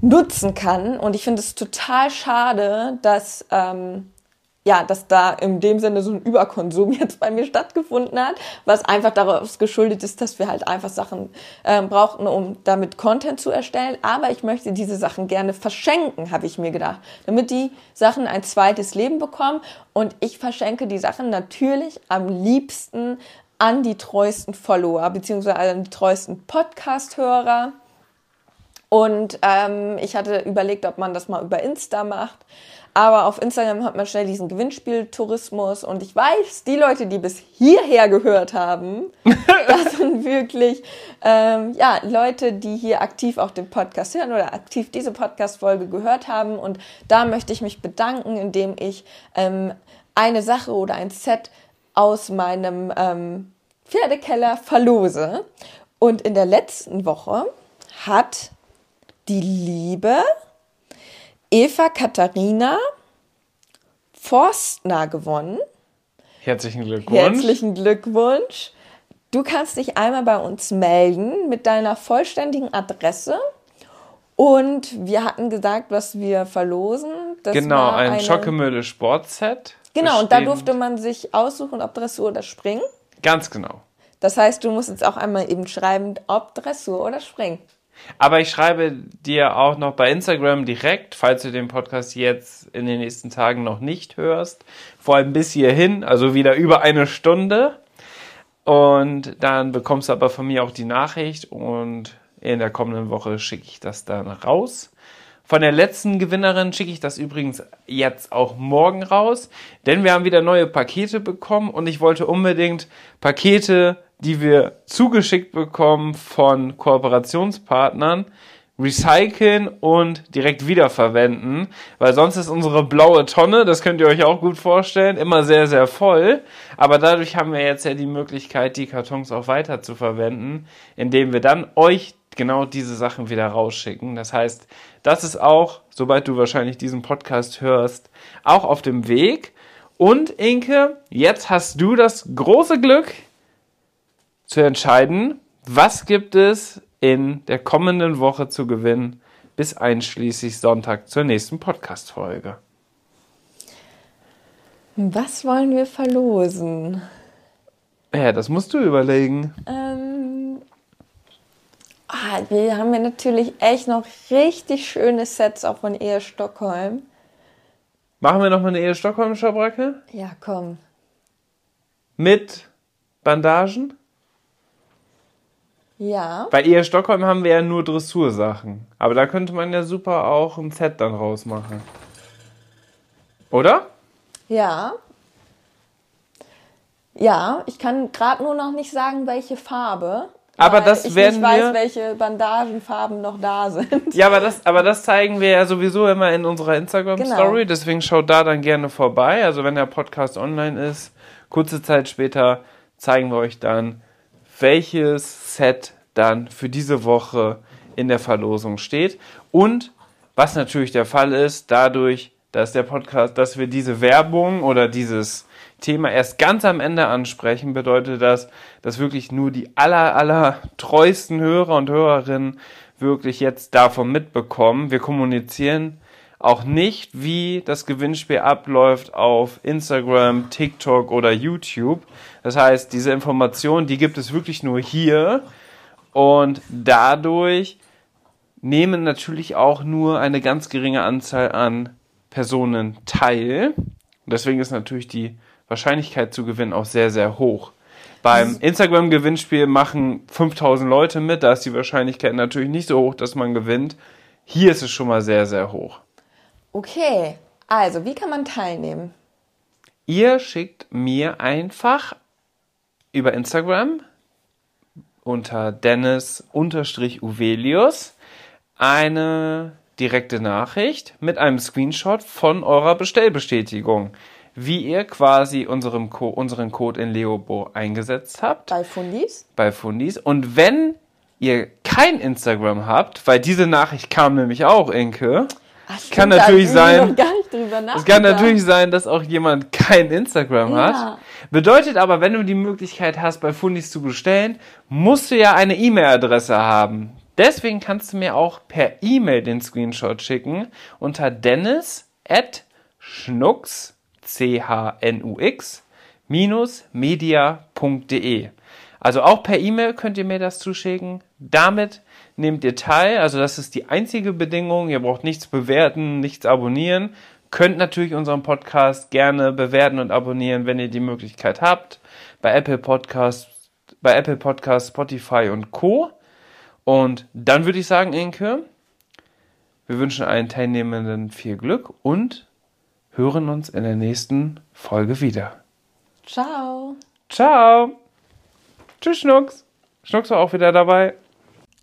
nutzen kann. Und ich finde es total schade, dass ähm, ja, dass da in dem Sinne so ein Überkonsum jetzt bei mir stattgefunden hat, was einfach daraus geschuldet ist, dass wir halt einfach Sachen äh, brauchten, um damit Content zu erstellen. Aber ich möchte diese Sachen gerne verschenken, habe ich mir gedacht, damit die Sachen ein zweites Leben bekommen. Und ich verschenke die Sachen natürlich am liebsten an die treuesten Follower, beziehungsweise an die treuesten Podcast-Hörer. Und ähm, ich hatte überlegt, ob man das mal über Insta macht. Aber auf Instagram hat man schnell diesen Gewinnspieltourismus und ich weiß, die Leute, die bis hierher gehört haben, das sind wirklich ähm, ja Leute, die hier aktiv auch den Podcast hören oder aktiv diese Podcast-Folge gehört haben. Und da möchte ich mich bedanken, indem ich ähm, eine Sache oder ein Set aus meinem ähm, Pferdekeller verlose. Und in der letzten Woche hat die Liebe Eva Katharina Forstner gewonnen. Herzlichen Glückwunsch. Herzlichen Glückwunsch. Du kannst dich einmal bei uns melden mit deiner vollständigen Adresse. Und wir hatten gesagt, was wir verlosen. Das genau, ein eine... Schockemühle Sportset. Genau, und da durfte man sich aussuchen, ob Dressur oder Springen. Ganz genau. Das heißt, du musst jetzt auch einmal eben schreiben, ob Dressur oder Springen. Aber ich schreibe dir auch noch bei Instagram direkt, falls du den Podcast jetzt in den nächsten Tagen noch nicht hörst. Vor allem bis hierhin, also wieder über eine Stunde. Und dann bekommst du aber von mir auch die Nachricht und in der kommenden Woche schicke ich das dann raus. Von der letzten Gewinnerin schicke ich das übrigens jetzt auch morgen raus, denn wir haben wieder neue Pakete bekommen und ich wollte unbedingt Pakete, die wir zugeschickt bekommen von Kooperationspartnern, recyceln und direkt wiederverwenden, weil sonst ist unsere blaue Tonne, das könnt ihr euch auch gut vorstellen, immer sehr, sehr voll. Aber dadurch haben wir jetzt ja die Möglichkeit, die Kartons auch weiter zu verwenden, indem wir dann euch genau diese Sachen wieder rausschicken. Das heißt, das ist auch, sobald du wahrscheinlich diesen Podcast hörst, auch auf dem Weg. Und Inke, jetzt hast du das große Glück zu entscheiden, was gibt es in der kommenden Woche zu gewinnen, bis einschließlich Sonntag zur nächsten Podcast-Folge. Was wollen wir verlosen? Ja, das musst du überlegen. Ähm, ah, wir haben ja natürlich echt noch richtig schöne Sets auch von Ehe Stockholm. Machen wir noch mal eine Ehe Stockholm Schabracke? Ja, komm. Mit Bandagen? Ja. Bei Ehe Stockholm haben wir ja nur Dressursachen. Aber da könnte man ja super auch ein Set dann rausmachen. Oder? Ja. Ja, ich kann gerade nur noch nicht sagen, welche Farbe. Aber das ich werden nicht weiß, wir- welche Bandagenfarben noch da sind. Ja, aber das, aber das zeigen wir ja sowieso immer in unserer Instagram-Story. Genau. Deswegen schaut da dann gerne vorbei. Also wenn der Podcast online ist, kurze Zeit später zeigen wir euch dann, welches Set dann für diese Woche in der Verlosung steht. Und was natürlich der Fall ist, dadurch, dass der Podcast, dass wir diese Werbung oder dieses Thema erst ganz am Ende ansprechen, bedeutet das, dass wirklich nur die aller, aller treuesten Hörer und Hörerinnen wirklich jetzt davon mitbekommen. Wir kommunizieren auch nicht, wie das Gewinnspiel abläuft auf Instagram, TikTok oder YouTube. Das heißt, diese Informationen, die gibt es wirklich nur hier und dadurch nehmen natürlich auch nur eine ganz geringe Anzahl an Personen teil. Und deswegen ist natürlich die Wahrscheinlichkeit zu gewinnen auch sehr, sehr hoch. Beim Instagram-Gewinnspiel machen 5000 Leute mit, da ist die Wahrscheinlichkeit natürlich nicht so hoch, dass man gewinnt. Hier ist es schon mal sehr, sehr hoch. Okay, also wie kann man teilnehmen? Ihr schickt mir einfach über Instagram unter Dennis-Uvelius eine direkte Nachricht mit einem Screenshot von eurer Bestellbestätigung, wie ihr quasi unserem Co unseren Code in Leobo eingesetzt habt Bei Fundis? bei Fundis. Und wenn ihr kein Instagram habt, weil diese Nachricht kam nämlich auch, Inke, Ach, Kann natürlich sein- gar nicht drüber es kann natürlich sein, dass auch jemand kein Instagram Ja. hat. Bedeutet aber, wenn du die Möglichkeit hast, bei Fundis zu bestellen, musst du ja eine E-Mail-Adresse haben. Deswegen kannst du mir auch per E-Mail den Screenshot schicken unter dennis at schnux, C-H-N-U-X, media.de. Also auch per E-Mail könnt ihr mir das zuschicken. Damit nehmt ihr teil. Also das ist die einzige Bedingung. Ihr braucht nichts bewerten, nichts abonnieren. Könnt natürlich unseren Podcast gerne bewerten und abonnieren, wenn ihr die Möglichkeit habt. Bei Apple Podcast, bei Apple Podcast, Spotify und Co. Und dann würde ich sagen, Inke, wir wünschen allen Teilnehmenden viel Glück und hören uns in der nächsten Folge wieder. Ciao. Ciao. Tschüss, Schnucks. Schnucks war auch wieder dabei.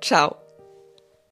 ciao.